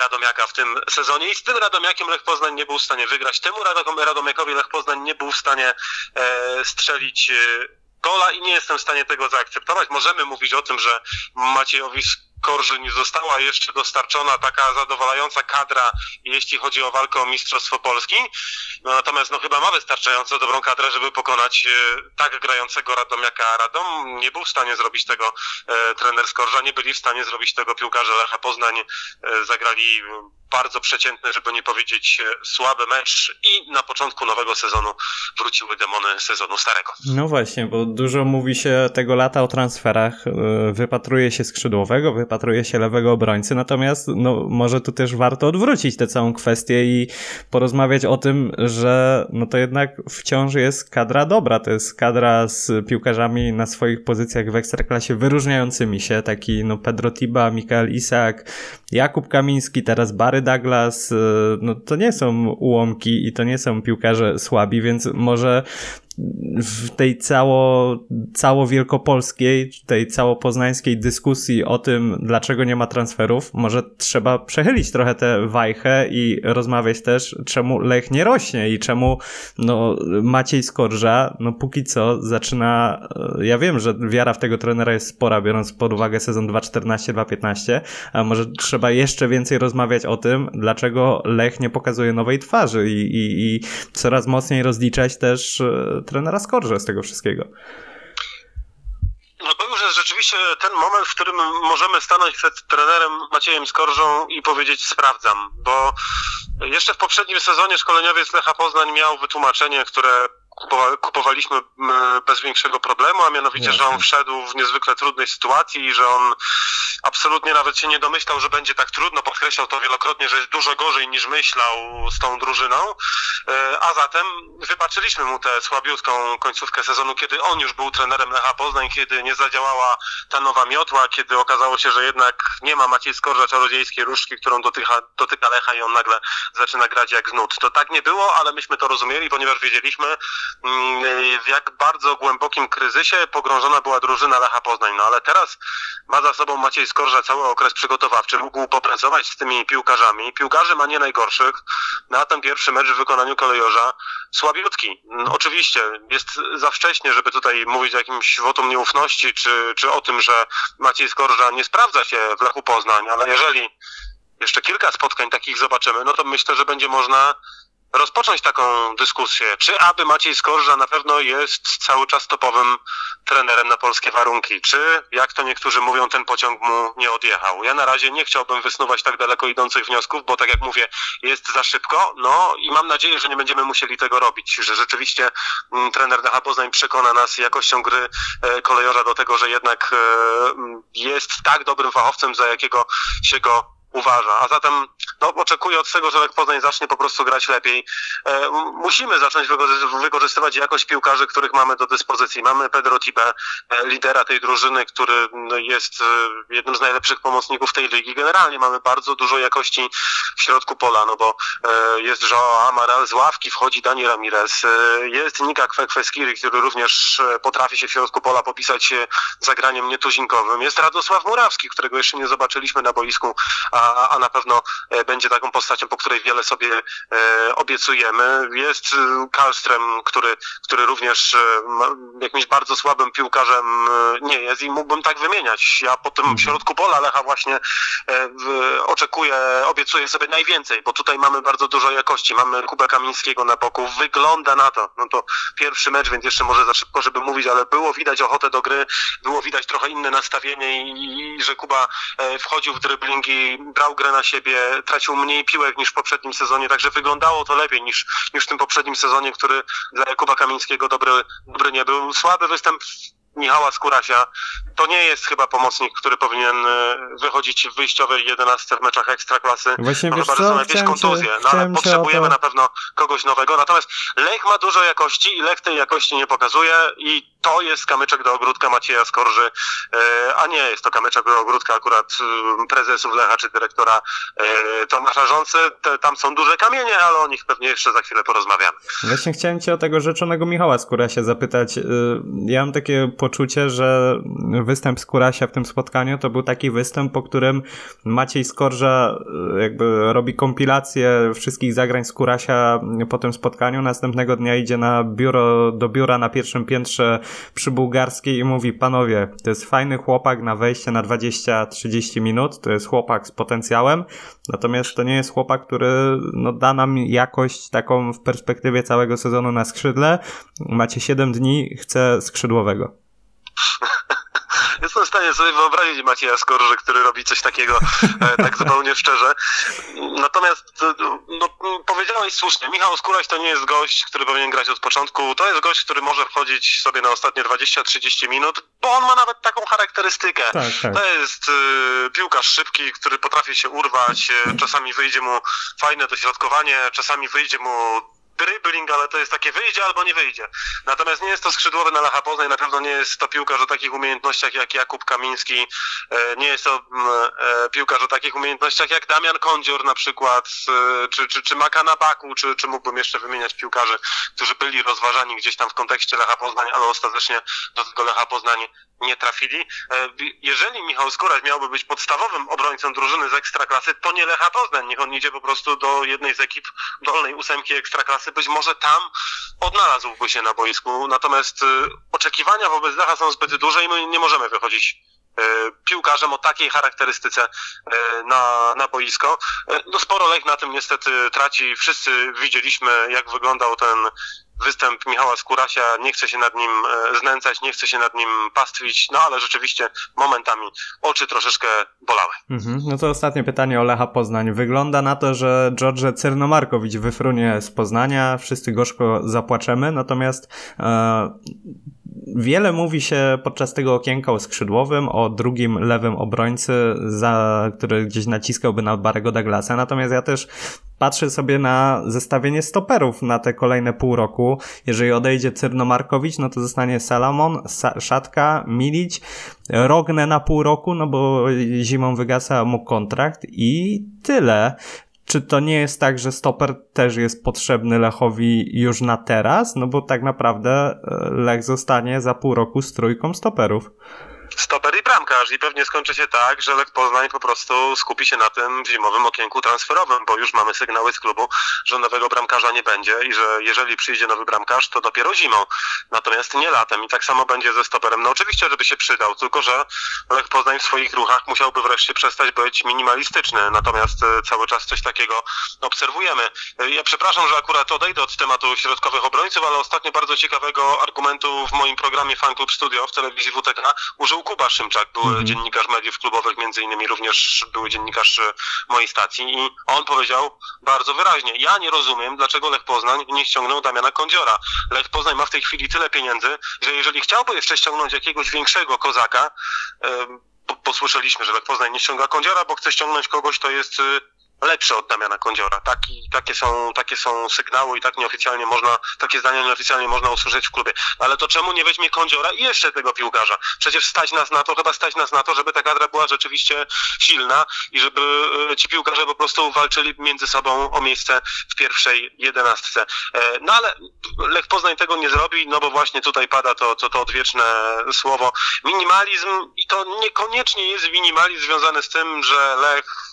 Radomiaka w tym sezonie i z tym Radomiakiem Lech Poznań nie był w stanie wygrać. Temu Radom- Radomiakowi Lech Poznań nie był w stanie e, strzelić e, gola i nie jestem w stanie tego zaakceptować. Możemy mówić o tym, że Maciejowi Korży nie została jeszcze dostarczona taka zadowalająca kadra, jeśli chodzi o walkę o Mistrzostwo Polski. No, natomiast no, chyba ma wystarczająco dobrą kadrę, żeby pokonać e, tak grającego Radomiaka. Radom nie był w stanie zrobić tego e, trener Skorża, nie byli w stanie zrobić tego piłkarze Lecha Poznań. E, zagrali bardzo przeciętny, żeby nie powiedzieć e, słaby mecz i na początku nowego sezonu wróciły demony sezonu starego. No właśnie, bo dużo mówi się tego lata o transferach, e, wypatruje się skrzydłowego, wypatruje się lewego obrońcy, natomiast no, może tu też warto odwrócić tę całą kwestię i porozmawiać o tym, że no to jednak wciąż jest kadra dobra, to jest kadra z piłkarzami na swoich pozycjach w Ekstraklasie wyróżniającymi się, taki no Pedro Tiba, Mikael Isak, Jakub Kamiński, teraz Barry Douglas, y, no to nie są ułomki i to nie są piłkarze słabi, więc może w tej cało, cało wielkopolskiej, tej całopoznańskiej dyskusji o tym, dlaczego nie ma transferów, może trzeba przechylić trochę tę wajchę i rozmawiać też, czemu Lech nie rośnie i czemu no, Maciej Skorża, no póki co zaczyna, ja wiem, że wiara w tego trenera jest spora, biorąc pod uwagę sezon 2.14-2.15, a może trzeba jeszcze więcej rozmawiać o tym, dlaczego Lech nie pokazuje nowej twarzy i, i, i coraz mocniej rozliczać też trenera Skorże z tego wszystkiego. No to już jest rzeczywiście ten moment, w którym możemy stanąć przed trenerem Maciejem Skorżą i powiedzieć sprawdzam, bo jeszcze w poprzednim sezonie szkoleniowiec Lecha Poznań miał wytłumaczenie, które kupowaliśmy bez większego problemu, a mianowicie, że on wszedł w niezwykle trudnej sytuacji i że on absolutnie nawet się nie domyślał, że będzie tak trudno. Podkreślał to wielokrotnie, że jest dużo gorzej niż myślał z tą drużyną. E, a zatem wybaczyliśmy mu tę słabiutką końcówkę sezonu, kiedy on już był trenerem Lecha Poznań, kiedy nie zadziałała ta nowa miotła, kiedy okazało się, że jednak nie ma Maciej Skorża czarodziejskiej różdżki, którą dotyka, dotyka Lecha i on nagle zaczyna grać jak znud. To tak nie było, ale myśmy to rozumieli, ponieważ wiedzieliśmy, w jak bardzo głębokim kryzysie pogrążona była drużyna Lecha Poznań. No ale teraz ma za sobą Maciej Skorża cały okres przygotowawczy, mógł popracować z tymi piłkarzami. Piłkarzy ma nie najgorszych. Na ten pierwszy mecz w wykonaniu kolejorza słabiutki. Mm, oczywiście jest za wcześnie, żeby tutaj mówić o jakimś wotum nieufności, czy, czy o tym, że Maciej Skorża nie sprawdza się w Lechu Poznań, ale jeżeli jeszcze kilka spotkań takich zobaczymy, no to myślę, że będzie można rozpocząć taką dyskusję, czy aby Maciej Skorża na pewno jest cały czas topowym trenerem na polskie warunki, czy jak to niektórzy mówią, ten pociąg mu nie odjechał. Ja na razie nie chciałbym wysnuwać tak daleko idących wniosków, bo tak jak mówię, jest za szybko, no i mam nadzieję, że nie będziemy musieli tego robić, że rzeczywiście m, mm, trener Lecha Poznań przekona nas jakością gry e, kolejorza do tego, że jednak e, jest tak dobrym fachowcem, za jakiego się go uważa. A zatem no, oczekuję od tego, że Lech Poznań zacznie po prostu grać lepiej. E, musimy zacząć wykorzystywać jakość piłkarzy, których mamy do dyspozycji. Mamy Pedro Tibe, e, lidera tej drużyny, który no, jest e, jednym z najlepszych pomocników tej ligi. Generalnie mamy bardzo dużo jakości w środku pola, no bo e, jest Joao Amaral z ławki, wchodzi Dani Ramirez, e, jest Nika Kwekweskiri, który również e, potrafi się w środku pola popisać zagraniem nietuzinkowym. Jest Radosław Murawski, którego jeszcze nie zobaczyliśmy na boisku, a, a na pewno e, będzie taką postacią, po której wiele sobie e, obiecujemy. Jest e, Kalstrem, który, który również jakimś bardzo słabym piłkarzem nie jest i mógłbym tak wymieniać. Ja po tym mhm. środku pola Lecha właśnie oczekuję, obiecuję sobie najwięcej, bo tutaj mamy bardzo dużo jakości. Mamy Kubę Kamińskiego na boku. Wygląda na to, no to pierwszy mecz, więc jeszcze może za szybko, żeby mówić, ale było widać ochotę do gry, było widać trochę inne nastawienie i, i że Kuba wchodził w dryblingi, brał grę na siebie, tracił mniej piłek niż w poprzednim sezonie, także wyglądało to lepiej niż, niż w tym poprzednim sezonie, który dla Jakuba Kamińskiego dobry, dobry nie był. Słaby występ Michała Skurasia. To nie jest chyba pomocnik, który powinien e, wychodzić w wyjściowej 11 w meczach ekstraklasy. Właśnie no wiesz chyba, są jakieś kontuzje, no ale potrzebujemy na pewno kogoś nowego. Natomiast Lech ma dużo jakości i Lech tej jakości nie pokazuje i to jest kamyczek do ogródka Macieja Skorży, e, a nie jest to kamyczek do ogródka akurat e, prezesów Lecha czy dyrektora Tomasza Rzący. Tam są duże kamienie, ale o nich pewnie jeszcze za chwilę porozmawiamy. Właśnie chciałem cię o tego rzeczonego Michała Skórasia zapytać. Ja mam takie poczucie, że występ Skórasia w tym spotkaniu to był taki występ, po którym Maciej Skorża e, jakby robi kompilację wszystkich zagrań Skórasia po tym spotkaniu. Następnego dnia idzie na biuro, do biura na pierwszym piętrze przy Bułgarskiej i mówi, panowie, to jest fajny chłopak na wejście na 20-30 minut, to jest chłopak z potencjałem, natomiast to nie jest chłopak, który no, da nam jakość taką w perspektywie całego sezonu na skrzydle. Macie 7 dni, chce skrzydłowego. Jest jestem w stanie sobie wyobrazić Macieja Skorży, który robi coś takiego e, tak zupełnie szczerze. Natomiast e, no, powiedziałeś słusznie, Michał Skóraś to nie jest gość, który powinien grać od początku. To jest gość, który może wchodzić sobie na ostatnie 20-30 minut, bo on ma nawet taką charakterystykę. Tak, tak. To jest y, piłkarz szybki, który potrafi się urwać. Czasami wyjdzie mu fajne dośrodkowanie, czasami wyjdzie mu dribbling, ale to jest takie wyjdzie albo nie wyjdzie. Natomiast nie jest to skrzydłowy na Lecha Poznań, na pewno nie jest to piłkarz o takich umiejętnościach jak Jakub Kamiński, e, nie jest to mm, e, piłkarz o takich umiejętnościach jak Damian Kondzior na przykład, e, czy, czy, czy Maka na Baku, czy, czy mógłbym jeszcze wymieniać piłkarzy, którzy byli rozważani gdzieś tam w kontekście Lecha Poznań, ale ostatecznie do tego Lecha Poznań nie trafili. E, Jeżeli Michał Skóraś miałby być podstawowym obrońcą drużyny z Ekstraklasy, to nie Lecha Poznań. Niech on idzie po prostu do jednej z ekip dolnej ósemki Ekstraklasy. Być może tam odnalazłby się na boisku. Natomiast e, oczekiwania wobec Lecha są zbyt duże i my nie możemy wychodzić e, piłkarzem o takiej charakterystyce na, na boisko. No sporo Lech na tym niestety traci. Wszyscy widzieliśmy, jak wyglądał ten występ Michała Skórasia. Nie chcę się nad nim e, znęcać, nie chcę się nad nim pastwić, no ale rzeczywiście momentami oczy troszeczkę bolały. Mhm. No to ostatnie pytanie o Lecha Poznań. Wygląda na to, że George Cyrnomarkowicz wyfrunie z Poznania, wszyscy gorzko zapłaczemy, natomiast e, wiele mówi się podczas tego okienka o skrzydłowym, o drugim lewym obrońcy, za, który gdzieś naciskałby na Barego Douglasa, natomiast ja też patrzę sobie na zestawienie stoperów na te kolejne pół roku. Jeżeli odejdzie Cyrnomarkowicz, no to zostanie Salamon, Sa- Szatka, Milić, Rogne na pół roku, no bo zimą wygasa mu kontrakt i tyle. Czy to nie jest tak, że stoper też jest potrzebny Lechowi już na teraz? No bo tak naprawdę e, Lech zostanie za pół roku z trójką stoperów. Stoper i bramkarz i pewnie skończy się tak, że Lech Poznań po prostu skupi się na tym zimowym okienku transferowym, bo już mamy sygnały z klubu, że nowego bramkarza nie będzie i że jeżeli przyjdzie nowy bramkarz, to dopiero zimą, natomiast nie latem i tak samo będzie ze stoperem. No oczywiście, żeby się przydał, tylko że Lech Poznań w swoich ruchach musiałby wreszcie przestać być minimalistyczny, natomiast e, cały czas coś takiego obserwujemy. E, Ja przepraszam, że akurat odejdę od tematu środkowych obrońców, ale ostatnio bardzo ciekawego argumentu w moim programie Fan Club Studio w telewizji WTK użył Kuba Szymczak, były Mhm. dziennikarz mediów klubowych, między innymi również były dziennikarz e, mojej stacji i on powiedział bardzo wyraźnie, ja nie rozumiem, dlaczego Lech Poznań nie ściągnął Damiana Kądziora. Lech Poznań ma w tej chwili tyle pieniędzy, że jeżeli chciałby jeszcze ściągnąć jakiegoś większego kozaka, po, posłyszeliśmy, że Lech Poznań nie ściąga Kądziora, bo chce ściągnąć kogoś, kto jest y, lepszy od Damiana Kądziora. Taki, takie, są, takie są sygnały i tak nieoficjalnie można, takie zdania nieoficjalnie można usłyszeć w klubie. Ale to czemu nie weźmie Kądziora i jeszcze tego piłkarza? Przecież stać nas na to, chyba stać nas na to, żeby ta kadra była rzeczywiście silna i żeby y, ci piłkarze po prostu walczyli między sobą o miejsce w pierwszej jedenastce. E, No ale Lech Poznań tego nie zrobi, no bo właśnie tutaj pada to, to, to odwieczne słowo minimalizm i to niekoniecznie jest minimalizm związany z tym, że Lech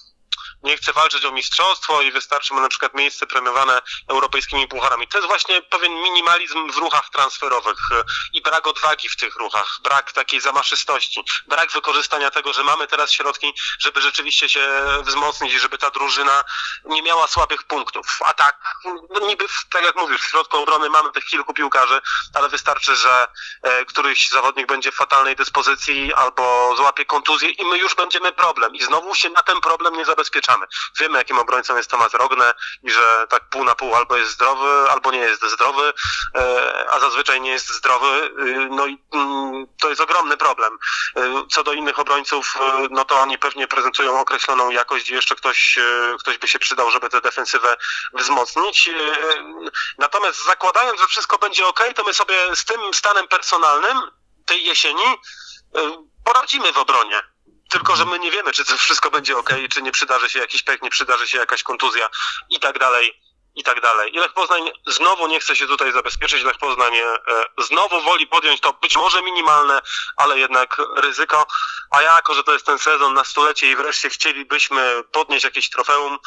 nie chce walczyć o mistrzostwo i wystarczy mu na przykład miejsce premiowane europejskimi pucharami. To jest właśnie pewien minimalizm w ruchach transferowych e, i brak odwagi w tych ruchach, brak takiej zamaszystości, brak wykorzystania tego, że mamy teraz środki, żeby rzeczywiście się wzmocnić i żeby ta drużyna nie miała słabych punktów. A tak, no niby, tak jak mówisz, w środku obrony mamy tych kilku piłkarzy, ale wystarczy, że e, któryś zawodnik będzie w fatalnej dyspozycji albo złapie kontuzję i my już będziemy problem. I znowu się na ten problem nie Wiemy, jakim obrońcą jest Tomasz Rogne i że tak pół na pół albo jest zdrowy, albo nie jest zdrowy, e, a zazwyczaj nie jest zdrowy. Y, No i mm, to jest ogromny problem. Y, Co do innych obrońców, no to oni pewnie prezentują określoną jakość i jeszcze ktoś, ktoś by się przydał, żeby tę defensywę wzmocnić. Natomiast zakładając, że wszystko będzie ok, to my sobie z tym stanem personalnym tej jesieni poradzimy w obronie. Tylko, że my nie wiemy, czy to wszystko będzie ok, czy nie przydarzy się jakiś pech, nie przydarzy się jakaś kontuzja i tak dalej, i tak dalej. I Lech Poznań znowu nie chce się tutaj zabezpieczyć. Lech Poznań e, znowu woli podjąć to być może minimalne, ale jednak ryzyko. A jako, że to jest ten sezon na stulecie i wreszcie chcielibyśmy podnieść jakieś trofeum,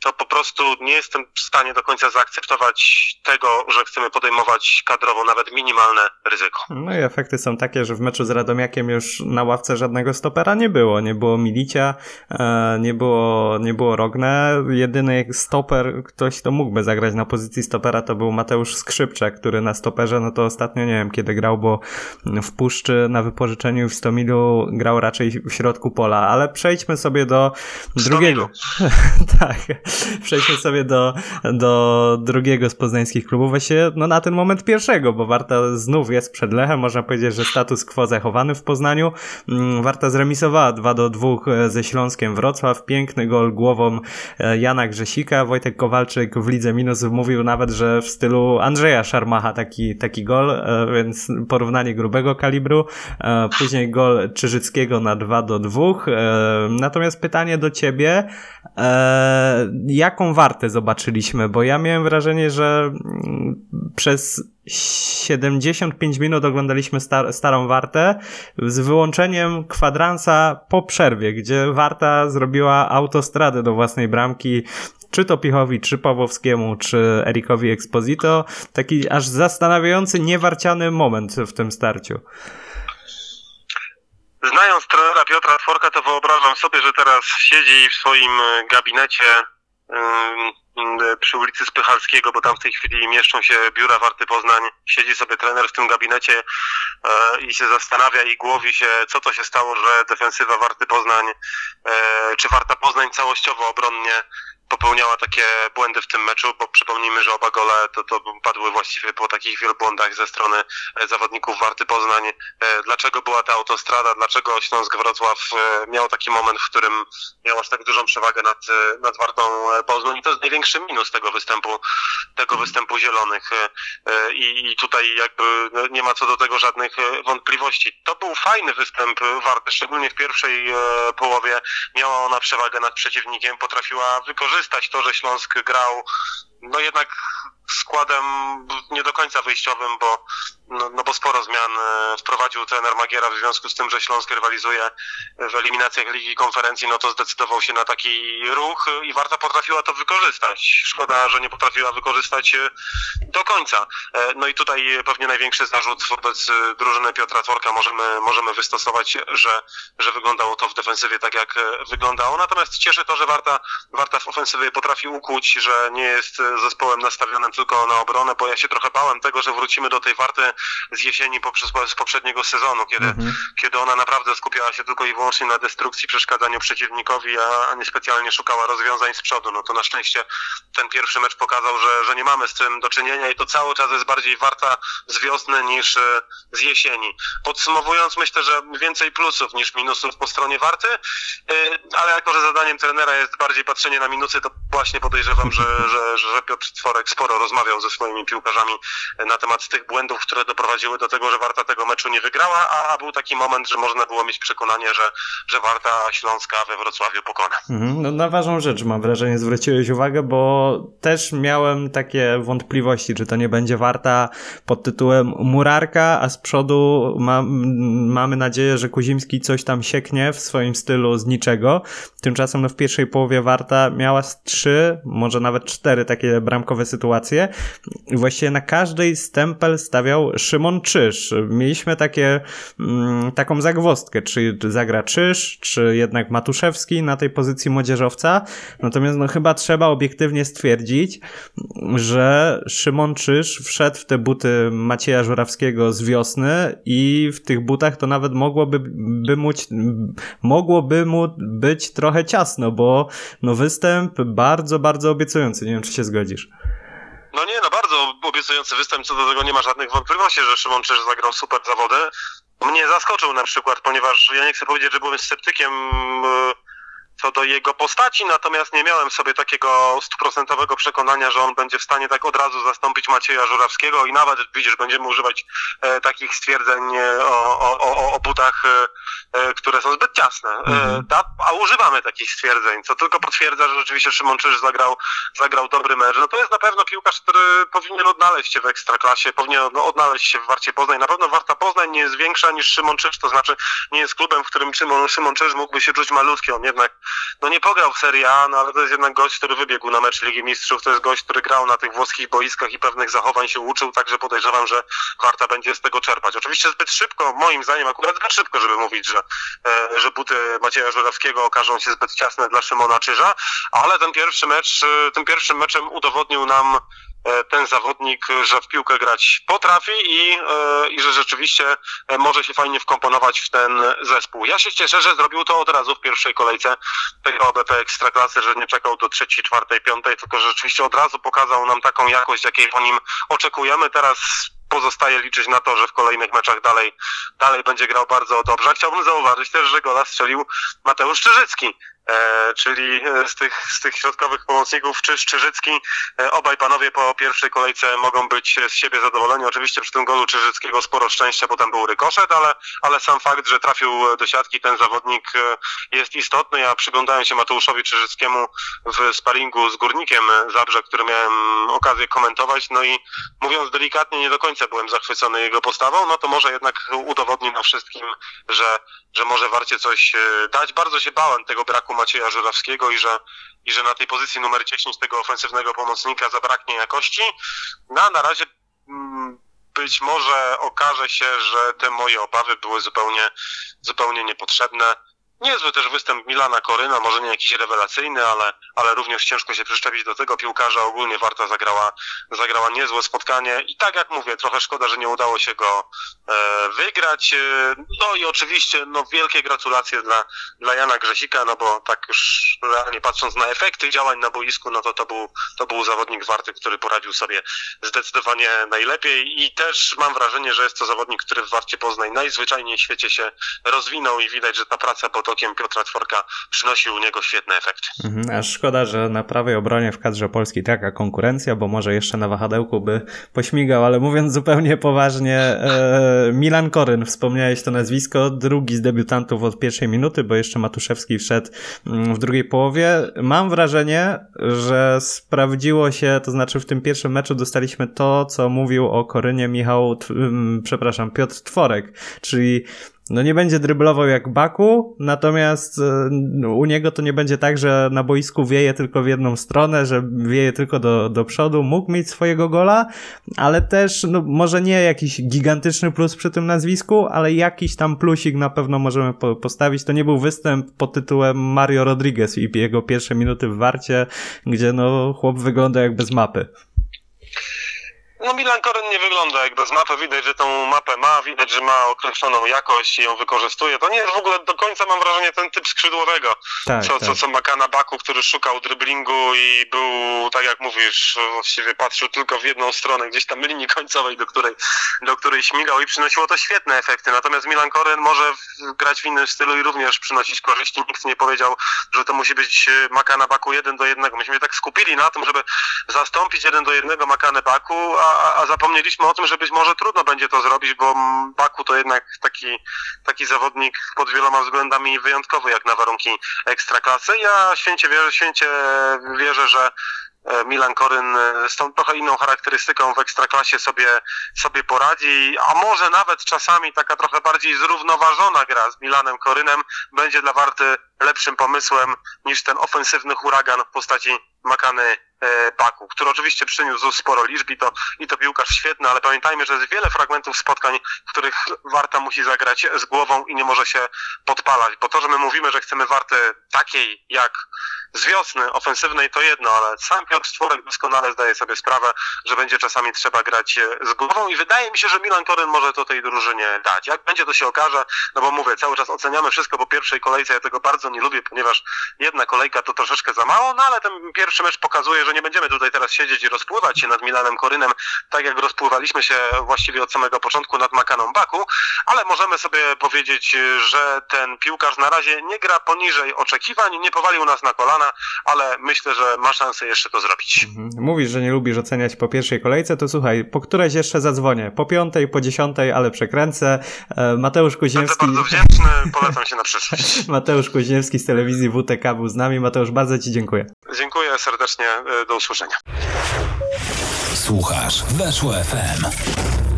to po prostu nie jestem w stanie do końca zaakceptować tego, że chcemy podejmować kadrowo nawet minimalne ryzyko. No i efekty są takie, że w meczu z Radomiakiem już na ławce żadnego stopera nie było. Nie było Milicia, e, nie było, nie było Rogne. Jedyny stoper, ktoś to mógłby zagrać na pozycji stopera, to był Mateusz Skrzypczak, który na stoperze, no to ostatnio nie wiem kiedy grał, bo w Puszczy na wypożyczeniu w Stomilu grał raczej w środku pola, ale przejdźmy sobie do drugiego. tak, przejdźmy sobie do, do drugiego z poznańskich klubów, właśnie no na ten moment pierwszego, bo Warta znów jest przed Lechem, można powiedzieć, że status quo zachowany w Poznaniu. Mm, Warta zremisowała 2 do 2 ze Śląskiem Wrocław, piękny gol głową e, Jana Grzesika, Wojtek Kowalczyk w Lidze Minus mówił nawet, że w stylu Andrzeja Szarmacha taki, taki gol, e, więc porównanie grubego kalibru. E, później gol Czyżyckiego na 2 do 2. Natomiast pytanie do ciebie, jaką wartę zobaczyliśmy? Bo ja miałem wrażenie, że mm, przez 75 minut oglądaliśmy star starą Wartę z wyłączeniem kwadransa po przerwie, gdzie Warta zrobiła autostradę do własnej bramki czy to Pichowi, czy Pawłowskiemu, czy Erikowi Exposito. Taki aż zastanawiający, niewarciany moment w tym starciu. Znając trenera Piotra Tworka, to wyobrażam sobie, że teraz siedzi w swoim gabinecie przy ulicy Spychalskiego, bo tam w tej chwili mieszczą się biura Warty Poznań. Siedzi sobie trener w tym gabinecie e, i się zastanawia i głowi się, co to się stało, że defensywa Warty Poznań, e, czy Warta Poznań całościowo obronnie popełniała takie błędy w tym meczu, bo przypomnijmy, że oba gole to, to padły właściwie po takich wielbłądach ze strony e, zawodników Warty Poznań. E, dlaczego była ta autostrada, dlaczego Śląsk Wrocław e, miał taki moment, w którym miał aż tak dużą przewagę nad, nad Wartą Poznań i to jest największy minus tego występu, tego występu zielonych i, i tutaj jakby no, nie ma co do tego żadnych wątpliwości. To był fajny występ Warty, szczególnie w pierwszej połowie miała ona przewagę nad przeciwnikiem, potrafiła wykorzystać wykorzystać to, że Śląsk grał no jednak składem nie do końca wyjściowym, bo, no, no bo sporo zmian e, wprowadził trener Magiera w związku z tym, że Śląsk rywalizuje w eliminacjach Ligi Konferencji, no to zdecydował się na taki ruch i Warta potrafiła to wykorzystać. Szkoda, że nie potrafiła wykorzystać e, do końca. E, no i tutaj pewnie największy zarzut wobec drużyny Piotra Tworka możemy, możemy wystosować, że, że wyglądało to w defensywie tak, jak wyglądało. Natomiast cieszy to, że Warta, Warta w ofensywie potrafi ukuć, że nie jest zespołem nastawionym tylko na obronę, bo ja się trochę bałem tego, że wrócimy do tej warty z jesieni poprzez, z poprzedniego sezonu, kiedy, mhm. kiedy ona naprawdę skupiała się tylko i wyłącznie na destrukcji, przeszkadzaniu przeciwnikowi, a, a nie specjalnie szukała rozwiązań z przodu. No to na szczęście ten pierwszy mecz pokazał, że, że nie mamy z tym do czynienia i to cały czas jest bardziej warta z wiosny niż e, z jesieni. Podsumowując, myślę, że więcej plusów niż minusów po stronie warty, e, ale jako, że zadaniem trenera jest bardziej patrzenie na minusy, to właśnie podejrzewam, że, że, że Piotr Tworek sporo rozmawiał ze swoimi piłkarzami na temat tych błędów, które doprowadziły do tego, że Warta tego meczu nie wygrała, a był taki moment, że można było mieć przekonanie, że, że Warta Śląska we Wrocławiu pokona. Mhm, no na ważną rzecz mam wrażenie zwróciłeś uwagę, bo też miałem takie wątpliwości, czy to nie będzie Warta pod tytułem Murarka, a z przodu ma, mamy nadzieję, że Kuzimski coś tam sieknie w swoim stylu z niczego. Tymczasem no, w pierwszej połowie Warta miała trzy, może nawet cztery takie bramkowe sytuacje. I właściwie na każdej stempel stawiał Szymon Czyż. Mieliśmy takie, mm, taką zagwostkę, czy zagra Czyż, czy jednak Matuszewski na tej pozycji młodzieżowca. Natomiast no chyba trzeba obiektywnie stwierdzić, że Szymon Czyż wszedł w te buty Macieja Żurawskiego z wiosny i w tych butach to nawet mogłoby by mu, mogłoby mu być trochę ciasno, bo no występ bardzo, bardzo obiecujący. Nie wiem, czy się zgodzisz. No nie, no bardzo obiecujący występ, co do tego nie ma żadnych wątpliwości, że Szymon Czyż zagrał super zawody. Mnie zaskoczył na przykład, ponieważ ja nie chcę powiedzieć, że byłem sceptykiem e, co do jego postaci, natomiast nie miałem sobie takiego stuprocentowego przekonania, że on będzie w stanie tak od razu zastąpić Macieja Żurawskiego i nawet widzisz, będziemy używać e, takich stwierdzeń e, o, o, o, o butach, e, e które są zbyt ciasne. E, mhm. A używamy takich stwierdzeń, co tylko potwierdza, że rzeczywiście Szymon Czyż zagrał, zagrał dobry mecz. No to jest na pewno piłkarz, który powinien odnaleźć się w Ekstraklasie, powinien odnaleźć się w Warcie Poznań. Na pewno Warta Poznań nie jest większa niż Szymon Czyż, to znaczy nie jest klubem, w którym Szymon, Szymon Czyż mógłby się czuć malutki. On jednak no nie pograł w Serie A, no ale to jest jednak gość, który wybiegł na mecz Ligi Mistrzów, to jest gość, który grał na tych włoskich boiskach i pewnych zachowań się uczył, także podejrzewam, że Warta będzie z tego czerpać. Oczywiście zbyt szybko, moim zdaniem akurat zbyt szybko, żeby mówić, że, e, że buty Macieja Żurawskiego okażą się zbyt ciasne dla Szymona Czyża, ale ten pierwszy mecz, e, tym pierwszym meczem udowodnił nam ten zawodnik, że w piłkę grać potrafi i, e, i że rzeczywiście e, może się fajnie wkomponować w ten zespół. Ja się cieszę, że zrobił to od razu w pierwszej kolejce tego OBP Ekstraklasy, że nie czekał do trzeciej, czwartej, piątej, tylko że rzeczywiście od razu pokazał nam taką jakość, jakiej po nim oczekujemy. Teraz pozostaje liczyć na to, że w kolejnych meczach dalej, dalej będzie grał bardzo dobrze. Chciałbym zauważyć też, że gola strzelił Mateusz Czyżycki, e, czyli e, z tych, z tych środkowych pomocników Czyż, Czyżycki. E, obaj panowie po pierwszej kolejce mogą być z siebie zadowoleni. Oczywiście przy tym golu Czyżyckiego sporo szczęścia, bo tam był rykoszet, ale, ale sam fakt, że trafił do siatki ten zawodnik e, jest istotny. Ja przyglądałem się Mateuszowi Czyżyckiemu w sparingu z Górnikiem Zabrze, który miałem okazję komentować, no i mówiąc delikatnie, nie do końca byłem zachwycony jego postawą, no to może jednak udowodni nam wszystkim, że, że może warcie coś e, dać. Bardzo się bałem tego braku Macieja Żurawskiego i że, i że na tej pozycji numer 10 tego ofensywnego pomocnika zabraknie jakości. No na razie mm, być może okaże się, że te moje obawy były zupełnie, zupełnie niepotrzebne. Niezły też występ Milana Koryna, może nie jakiś rewelacyjny, ale, ale również ciężko się przyczepić do tego piłkarza. Ogólnie Warta zagrała, zagrała niezłe spotkanie i tak jak mówię, trochę szkoda, że nie udało się go e, wygrać. E, no i oczywiście no, wielkie gratulacje dla, dla Jana Grzesika, no bo tak już realnie patrząc na efekty działań na boisku, no to to był, to był zawodnik Warty, który poradził sobie zdecydowanie najlepiej i też mam wrażenie, że jest to zawodnik, który w Warcie Poznań najzwyczajniej w świecie się rozwinął i widać, że ta praca pod okiem Piotra Tworka przynosi u niego świetne efekty. Mhm, aż szkoda, że na prawej obronie w kadrze polskiej taka konkurencja, bo może jeszcze na wahadełku by pośmigał, ale mówiąc zupełnie poważnie, e, Milan Koryn, wspomniałeś to nazwisko, drugi z debiutantów od pierwszej minuty, bo jeszcze Matuszewski wszedł mm, w drugiej połowie. Mam wrażenie, że sprawdziło się, to znaczy w tym pierwszym meczu dostaliśmy to, co mówił o Korynie Michał, ym, przepraszam, Piotr Tworek, czyli no nie będzie dryblował jak Baku, natomiast e, u niego to nie będzie tak, że na boisku wieje tylko w jedną stronę, że wieje tylko do, do przodu. Mógł mieć swojego gola, ale też, no może nie jakiś gigantyczny plus przy tym nazwisku, ale jakiś tam plusik na pewno możemy po, postawić. To nie był występ pod tytułem Mario Rodriguez i jego pierwsze minuty w Warcie, gdzie no chłop wygląda jak bez mapy. No Milan Koryn nie wygląda jak bez mapy, widać, że tą mapę ma, widać, że ma określoną jakość i ją wykorzystuje. To nie jest w ogóle do końca, mam wrażenie, ten typ skrzydłowego, Tak, co, tak. co, co ma Kana Baku, który szukał driblingu i był, tak jak mówisz, właściwie patrzył tylko w jedną stronę, gdzieś tam linii końcowej, do której, do której śmigał i przynosiło to świetne efekty. Natomiast Milan Koryn może grać w innym stylu i również przynosić korzyści. Nikt nie powiedział, że to musi być e, Makana Baku jeden do jednego. Myśmy się tak skupili na tym, żeby zastąpić jeden do jednego Makanę Baku, a, a- zapomnieliśmy o tym, że być może trudno będzie to zrobić, bo Baku to jednak taki, taki zawodnik pod wieloma względami wyjątkowy, jak na warunki ekstraklasy. Ja święcie wierzę, święcie wierzę, że e, Milan Koryn e, z tą trochę inną charakterystyką w ekstraklasie sobie, sobie poradzi, a może nawet czasami taka trochę bardziej zrównoważona gra z Milanem Korynem będzie dla Warty lepszym pomysłem niż ten ofensywny huragan w postaci Makany Baku, który oczywiście przyniósł sporo liczb i to, i to piłkarz świetny, ale pamiętajmy, że jest wiele fragmentów spotkań, w których Warta musi zagrać z głową i nie może się podpalać, bo to, że my mówimy, że chcemy Warty takiej jak z wiosny, ofensywnej to jedno, ale sam Piotr Stworek doskonale zdaje sobie sprawę, że będzie czasami trzeba grać e, z głową i wydaje mi się, że Milan Koryn może to tej drużynie dać. Jak będzie, to się okaże, no bo mówię, cały czas oceniamy wszystko po pierwszej kolejce, ja tego bardzo nie lubię, ponieważ jedna kolejka to troszeczkę za mało, no ale ten pierwszy mecz pokazuje, że nie będziemy tutaj teraz siedzieć i rozpływać się nad Milanem Korynem, tak jak rozpływaliśmy się właściwie od samego początku nad Makaną Baku, ale możemy sobie powiedzieć, że ten piłkarz na razie nie gra poniżej oczekiwań, nie powalił nas na kolana, ale myślę, że ma szansę jeszcze to zrobić. Mhm. Mówisz, że nie lubisz oceniać po pierwszej kolejce, to słuchaj, po którejś jeszcze zadzwonię. Po piątej, po dziesiątej, ale przekręcę. E, Mateusz Będę Kuźniewski. bardzo wdzięczny, polecam się na przyszłość. Mateusz Kuźniewski z telewizji WTK był z nami. Mateusz, bardzo Ci dziękuję. Dziękuję serdecznie, do usłyszenia. Słuchasz Weszło FM.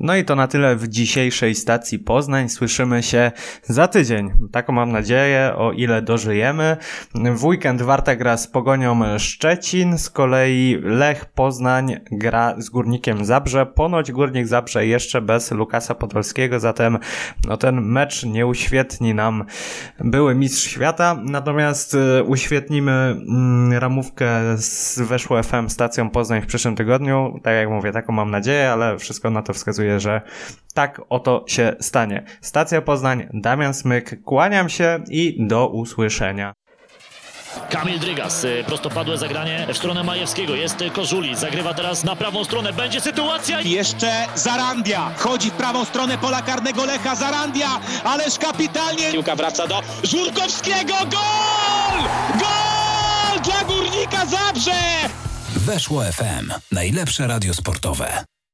No i to na tyle w dzisiejszej stacji Poznań. Słyszymy się za tydzień. Taką mam nadzieję, o ile dożyjemy. W weekend Warta gra z Pogonią Szczecin, z kolei Lech Poznań gra z Górnikiem Zabrze. Ponoć Górnik Zabrze jeszcze bez Lukasa Podolskiego, zatem no ten mecz nie uświetni nam były mistrz świata, natomiast y, uświetnimy mm, ramówkę z Weszło FM stacją Poznań w przyszłym tygodniu. Tak jak mówię, taką mam nadzieję, ale wszystko na to wskazuje, że tak oto się stanie. Stacja Poznań, Damian Smyk, kłaniam się i do usłyszenia. Kamil Drygas, y, prostopadłe zagranie w stronę Majewskiego. Jest Kożuli, zagrywa teraz na prawą stronę. Będzie sytuacja. I Jeszcze Zarandia. Wchodzi w prawą stronę pola karnego Lecha. Zarandia, ależ kapitalnie. Piłka wraca do Żurkowskiego. Gol! Gol dla Górnika Zabrze! Weszło FM. Najlepsze radio sportowe.